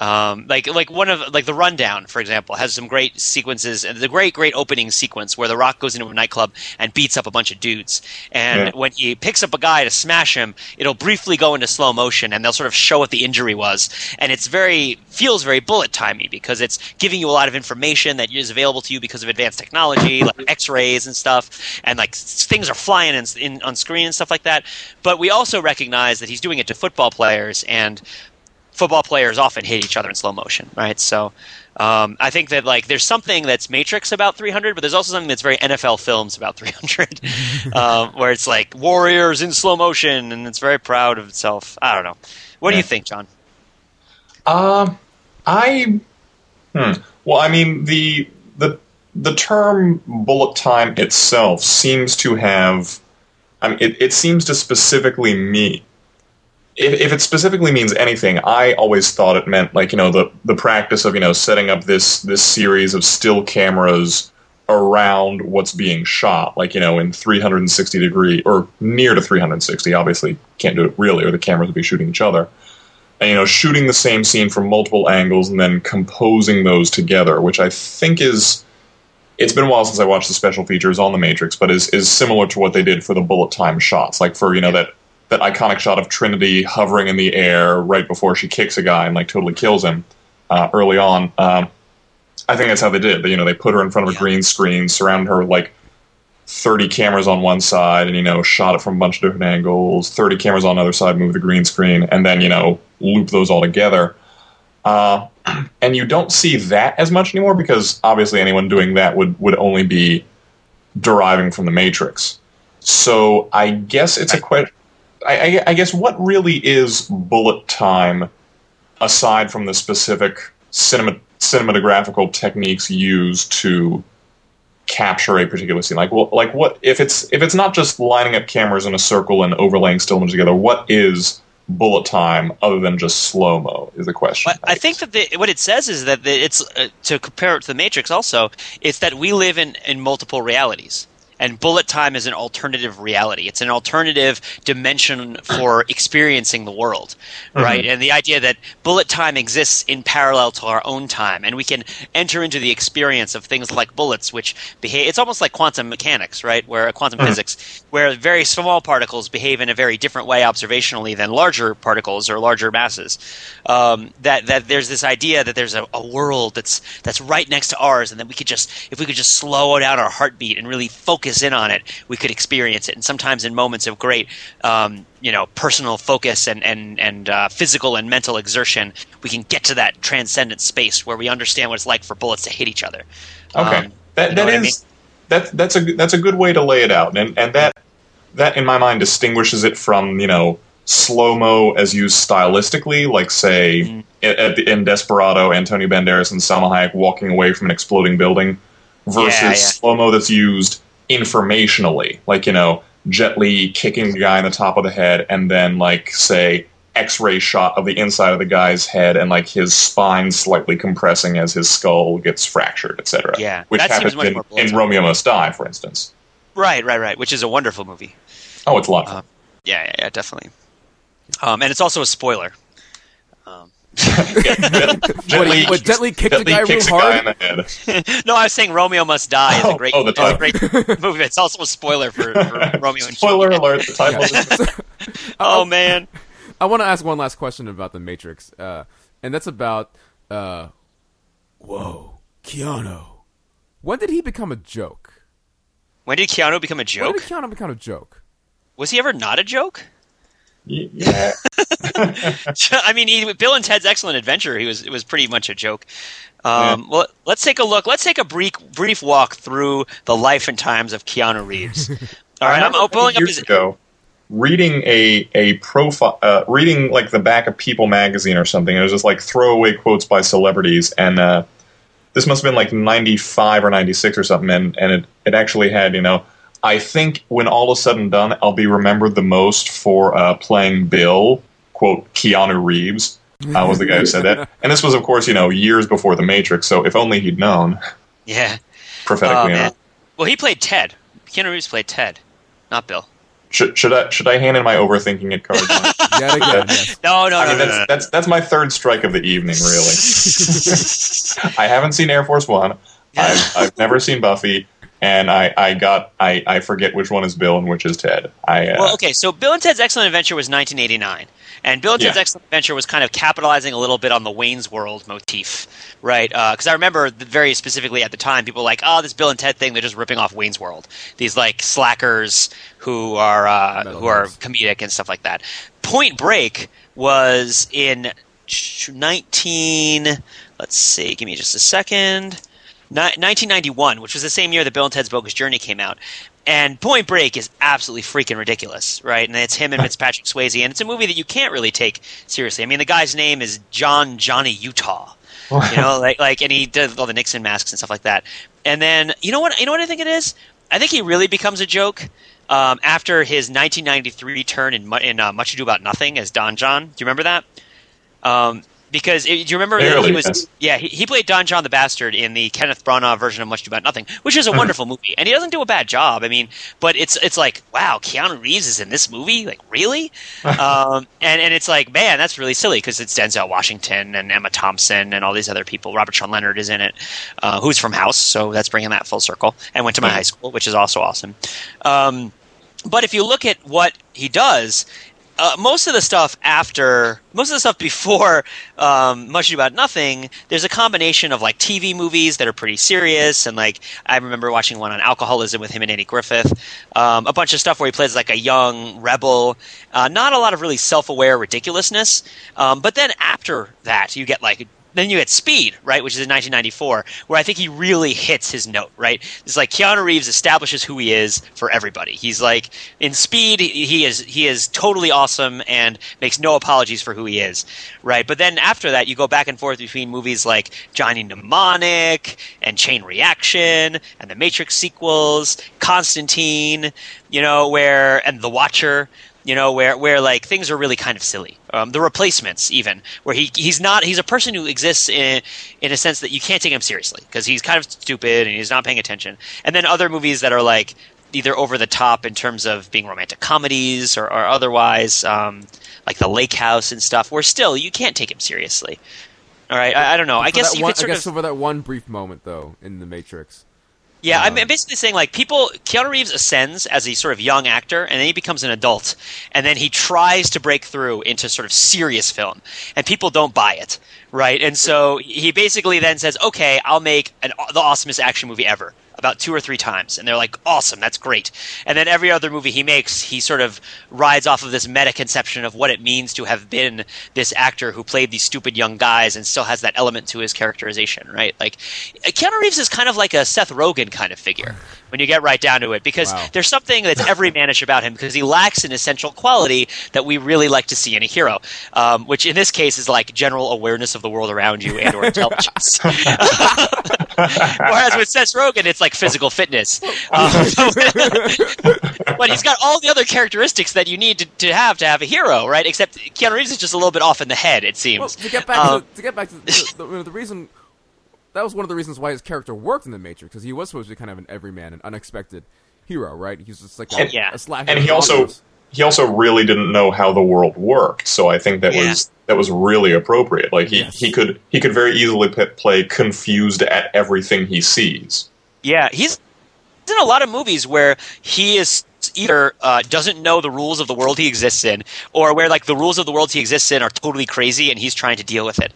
Um, like like one of like the rundown, for example, has some great sequences and the great great opening sequence where the Rock goes into a nightclub and beats up a bunch of dudes. And yeah. when he picks up a guy to smash him, it'll briefly go into slow motion and they'll sort of show what the injury was. And it's very feels very bullet timey because it's giving you a lot of information that is available to you because of advanced technology, like X-rays and stuff, and like things are flying in, in on screen and stuff like that. But we also recognize that he's doing it to football players and football players often hit each other in slow motion, right? So um, I think that like there's something that's Matrix about 300, but there's also something that's very NFL films about 300, um, where it's like warriors in slow motion and it's very proud of itself. I don't know. What yeah. do you think, John? Um, I hmm. well, I mean the the the term bullet time itself seems to have. I mean, it, it seems to specifically mean if, if it specifically means anything, I always thought it meant like you know the the practice of you know setting up this this series of still cameras around what's being shot, like you know in 360 degree or near to 360. Obviously, can't do it really, or the cameras would be shooting each other. And you know, shooting the same scene from multiple angles and then composing those together, which I think is. It's been a while since I watched the special features on the Matrix, but is is similar to what they did for the bullet time shots, like for you know that that iconic shot of Trinity hovering in the air right before she kicks a guy and like totally kills him uh, early on. Um, I think that's how they did. You know, they put her in front of a yeah. green screen, surrounded her with like 30 cameras on one side, and you know, shot it from a bunch of different angles. 30 cameras on the other side, move the green screen, and then you know, loop those all together. Uh, and you don't see that as much anymore because obviously anyone doing that would would only be deriving from the Matrix. So I guess it's a question. I, I, guess what really is bullet time aside from the specific cinema, cinematographical techniques used to capture a particular scene? Like, well, like what if it's if it's not just lining up cameras in a circle and overlaying still images together? What is bullet time other than just slow mo? Is the question. I, I think that the, what it says is that it's uh, to compare it to the Matrix. Also, it's that we live in in multiple realities and bullet time is an alternative reality. It's an alternative dimension for experiencing the world, mm-hmm. right? And the idea that bullet time exists in parallel to our own time, and we can enter into the experience of things like bullets, which behave. It's almost like quantum mechanics, right? Where quantum mm-hmm. physics, where very small particles behave in a very different way observationally than larger particles or larger masses. Um, that that there's this idea that there's a, a world that's that's right next to ours, and that we could just if we could just slow down our heartbeat and really focus focus in on it, we could experience it. And sometimes in moments of great, um, you know, personal focus and and and uh, physical and mental exertion, we can get to that transcendent space where we understand what it's like for bullets to hit each other. Okay, um, that that is I mean? that that's a that's a good way to lay it out, and and that that in my mind distinguishes it from you know slow mo as used stylistically, like say mm. in, in Desperado, Antonio Banderas and Salma Hayek walking away from an exploding building, versus yeah, yeah. slow mo that's used informationally, like you know Jet Li kicking the guy in the top of the head, and then like say X-ray shot of the inside of the guy's head, and like his spine slightly compressing as his skull gets fractured, etc. Yeah, which happens in, in Romeo Must Die, for instance. Right, right, right. Which is a wonderful movie. Oh, it's a lot. Uh, yeah, yeah, yeah, definitely. Um, and it's also a spoiler. Um, Jet, what, Jet Li kicked the guy real hard? Guy no, I was saying Romeo Must Die is a oh, great, oh, a great movie. It's also a spoiler for, for Romeo and Spoiler alert, the title oh, man. I want to ask one last question about the Matrix, uh, and that's about, uh, whoa, Keanu. When did he become a joke? When did Keanu become a joke? When did Keanu become a joke? Was he ever not a joke? Yeah, I mean, he, Bill and Ted's Excellent Adventure, he was it was pretty much a joke. Um, Well, let's take a look. Let's take a brief brief walk through the life and times of Keanu Reeves. All right, I'm pulling up his. ago reading a a profile, uh, reading like the back of People magazine or something. It was just like throwaway quotes by celebrities, and uh, this must have been like ninety five or ninety six or something. And and it it actually had you know. I think when all is said and done, I'll be remembered the most for uh, playing Bill, quote, Keanu Reeves, uh, was the guy who said that. And this was, of course, you know, years before The Matrix, so if only he'd known, Yeah. prophetically Oh, man. Well, he played Ted. Keanu Reeves played Ted, not Bill. Should, should, I, should I hand in my overthinking it card? Yet again, yes. No, no, I no, mean, no, that's, no, no. that's that's my third strike of the evening. Really, I haven't seen Air Force One. I've, I've never seen Buffy, and I, I got I, I forget which one is Bill and which is Ted. I uh, Well, okay, so Bill and Ted's Excellent Adventure was 1989, and Bill and Ted's Excellent Adventure was kind of capitalizing a little bit on the Wayne's World motif, right? Because I remember very specifically at the time, people were like, "Oh, this Bill and Ted thing—they're just ripping off Wayne's World." These like slackers who are uh, who are comedic and stuff like that. Point Break was in 19. Let's see, give me just a second. Ni- 1991, which was the same year that Bill and Ted's Bogus Journey came out. And Point Break is absolutely freaking ridiculous, right? And it's him and Fitzpatrick Swayze, and it's a movie that you can't really take seriously. I mean, the guy's name is John Johnny Utah, you know, like like, and he did all the Nixon masks and stuff like that. And then you know what? You know what I think it is? I think he really becomes a joke um, after his 1993 turn in, in uh, Much Ado About Nothing as Don John. Do you remember that? Um, because it, do you remember that Barely, he was? yes. Yeah, he, he played Don John the Bastard in the Kenneth Branagh version of Much Ado About Nothing, which is a wonderful movie, and he doesn't do a bad job. I mean, but it's it's like, wow, Keanu Reeves is in this movie, like really? um, and and it's like, man, that's really silly because it's Denzel Washington and Emma Thompson and all these other people. Robert Sean Leonard is in it, uh, who's from House, so that's bringing that full circle, and went to my Mhm. high school, which is also awesome. Um, but if you look at what he does, uh, most of the stuff after, most of the stuff before um, Much About Nothing, there's a combination of like TV movies that are pretty serious, and like I remember watching one on alcoholism with him and Andy Griffith, um, a bunch of stuff where he plays like a young rebel. Uh, not a lot of really self-aware ridiculousness, um, but then after that, you get like then you get Speed, right, which is in 1994, where I think he really hits his note, right? It's like Keanu Reeves establishes who he is for everybody. He's like in Speed, he is he is totally awesome and makes no apologies for who he is, right? But then after that, you go back and forth between movies like Johnny Mnemonic and Chain Reaction and the Matrix sequels, Constantine, you know, where and The Watcher you know where where like things are really kind of silly. Um, the replacements even where he he's not he's a person who exists in in a sense that you can't take him seriously because he's kind of stupid and he's not paying attention. And then other movies that are like either over the top in terms of being romantic comedies or, or otherwise um, like the lake house and stuff where still you can't take him seriously. All right i, I don't know. I guess you one, could sort I guess of for that one brief moment though in the Matrix. Yeah, I'm Um, basically saying like people. Keanu Reeves ascends as a sort of young actor, and then he becomes an adult, and then he tries to break through into sort of serious film, and people don't buy it, right? And so he basically then says, "Okay, I'll make an, the awesomest action movie ever." About two or three times, and they're like, "Awesome, that's great." And then every other movie he makes, he sort of rides off of this meta conception of what it means to have been this actor who played these stupid young guys and still has that element to his characterization, right? Like Keanu Reeves is kind of like a Seth Rogen kind of figure when you get right down to it, because Wow. there's something that's everymanish about him because he lacks an essential quality that we really like to see in a hero, um, which in this case is like general awareness of the world around you and or intelligence. Whereas with Seth Rogen, it's like physical fitness. Um, but he's got all the other characteristics that you need to, to have to have a hero, right? Except Keanu Reeves is just a little bit off in the head, it seems. Well, to get back Um, to, to get back to the, the, the, the reason that was one of the reasons why his character worked in the Matrix because he was supposed to be kind of an everyman, an unexpected hero, right? He's just like a, And- Yeah. a slasher. and he also genres. He also really didn't know how the world worked. So I think that Yeah. was that was really appropriate. Like he, Yes. he could he could very easily p- play confused at everything he sees. Yeah, he's in a lot of movies where he is either uh, doesn't know the rules of the world he exists in, or where like the rules of the world he exists in are totally crazy and he's trying to deal with it.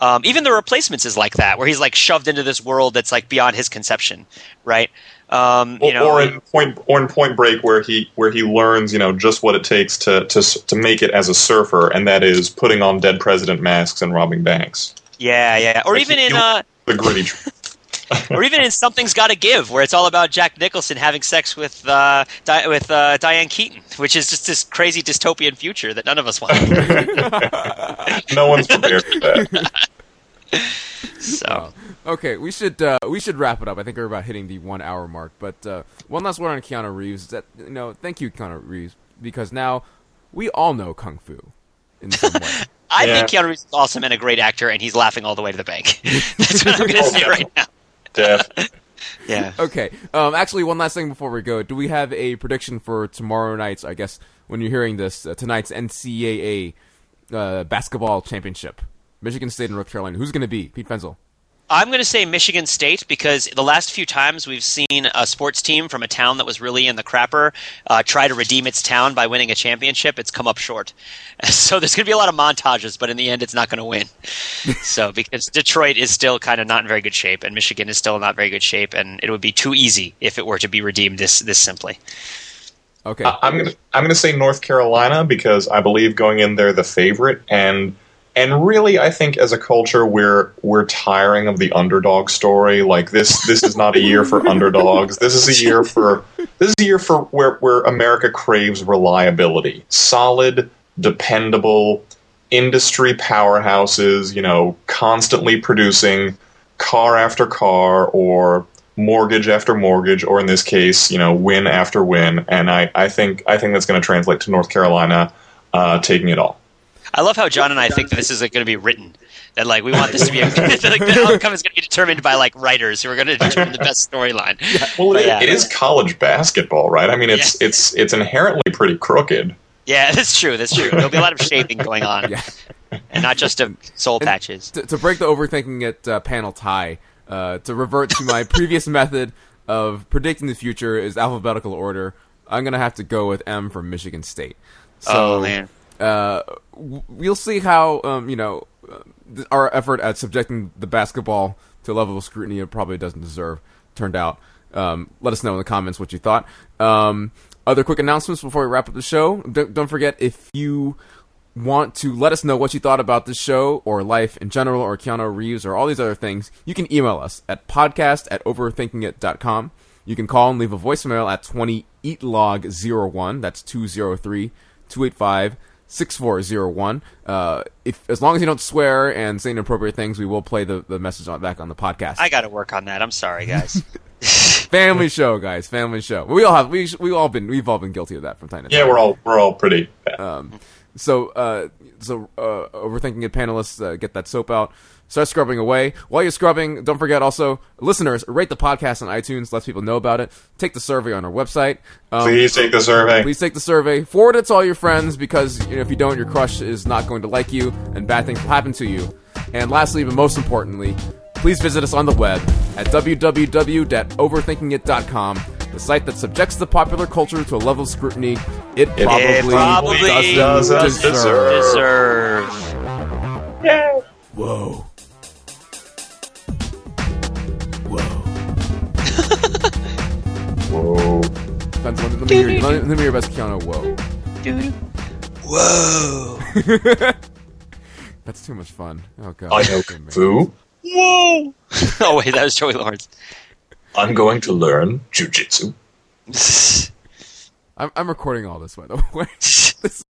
Um, even the replacements is like that, where he's like shoved into this world that's like beyond his conception, right? Um, you or, know, or in point or in Point Break, where he where he learns, you know, just what it takes to to to make it as a surfer, and that is putting on dead president masks and robbing banks. yeah, yeah, or Like, even in uh, The gritty. or even in Something's Got to Give, where it's all about Jack Nicholson having sex with uh, Di- with uh, Diane Keaton, which is just this crazy dystopian future that none of us want. no one's prepared for that. so Okay, we should uh, we should wrap it up. I think we're about hitting the one hour mark. But uh, one last word on Keanu Reeves. Is that you know, thank you, Keanu Reeves, because now we all know kung fu in some way. I Yeah. think Keanu Reeves is awesome and a great actor, and he's laughing all the way to the bank. That's what I'm going to say right now. Death. Yeah. okay. Um, actually, one last thing before we go. Do we have a prediction for tomorrow night's? I guess when you're hearing this, uh, tonight's NCAA uh, basketball championship, Michigan State and North Carolina. Who's going to be Pete Fenzel? I'm going to say Michigan State because the last few times we've seen a sports team from a town that was really in the crapper uh, try to redeem its town by winning a championship, it's come up short. So there's going to be a lot of montages, but in the end, it's not going to win. so because Detroit is still kind of not in very good shape, and Michigan is still in not very good shape, and it would be too easy if it were to be redeemed this this simply. Okay. I- I'm gonna I'm gonna say North Carolina because I believe going in there the favorite and and really I think as a culture we're we're tiring of the underdog story. Like this this is not a year for underdogs. This is a year for this is a year for where where America craves reliability. Solid, dependable industry powerhouses, you know, constantly producing car after car or mortgage after mortgage, or in this case, you know, win after win. And I, I think I think that's going to translate to North Carolina uh, taking it all. I love how John and I think that this is going to be written. That like we want this to be a, like the outcome is going to be determined by like writers who are going to determine the best storyline. Well, it, Yeah. it is college basketball, right? I mean, it's Yeah. it's it's inherently pretty crooked. Yeah, that's true. That's true. There'll be a lot of shaping going on, yeah. and not just of soul patches. to, to break the overthinking at uh, panel tie, uh, to revert to my previous method of predicting the future is alphabetical order. I'm gonna have to go with M from Michigan State. So, oh man. Uh, we'll see how um, you know our effort at subjecting the basketball to a level of scrutiny it probably doesn't deserve turned out. Um, let us know in the comments what you thought. Um, other quick announcements before we wrap up the show. Don't, don't forget if you want to let us know what you thought about this show or life in general or Keanu Reeves or all these other things, you can email us at podcast at overthinkingit.com. You can call and leave a voicemail at 20eatlog01. That's 203 285 6401. Uh, if as long as you don't swear and say inappropriate things, we will play the, the message on, back on the podcast. I got to work on that. I'm sorry, guys. family show, guys. Family show. We all have we we all been we've all been guilty of that from time to time. Yeah, we're all we're all pretty. Bad. So, uh, so uh, overthinking it, panelists, uh, get that soap out. Start scrubbing away. While you're scrubbing, don't forget also, listeners, rate the podcast on iTunes. Let people know about it. Take the survey on our website. Um, Please take the survey. Please take the survey. Forward it to all your friends because you know, if you don't, your crush is not going to like you, and bad things will happen to you. And lastly, but most importantly, please visit us on the web at www.overthinkingit.com, the site that subjects the popular culture to a level of scrutiny it probably, It probably doesn't doesn't deserve. deserve. Deserve. Whoa. Whoa. Whoa. Depends, let, me, let, me hear, let, me, let me hear your best Keanu. Whoa. Dude. Whoa. That's too much fun. Oh god. I know kung fu. Whoa. oh wait, that was Joey Lawrence. I'm going to learn jujitsu. I'm, I'm recording all this by the way. this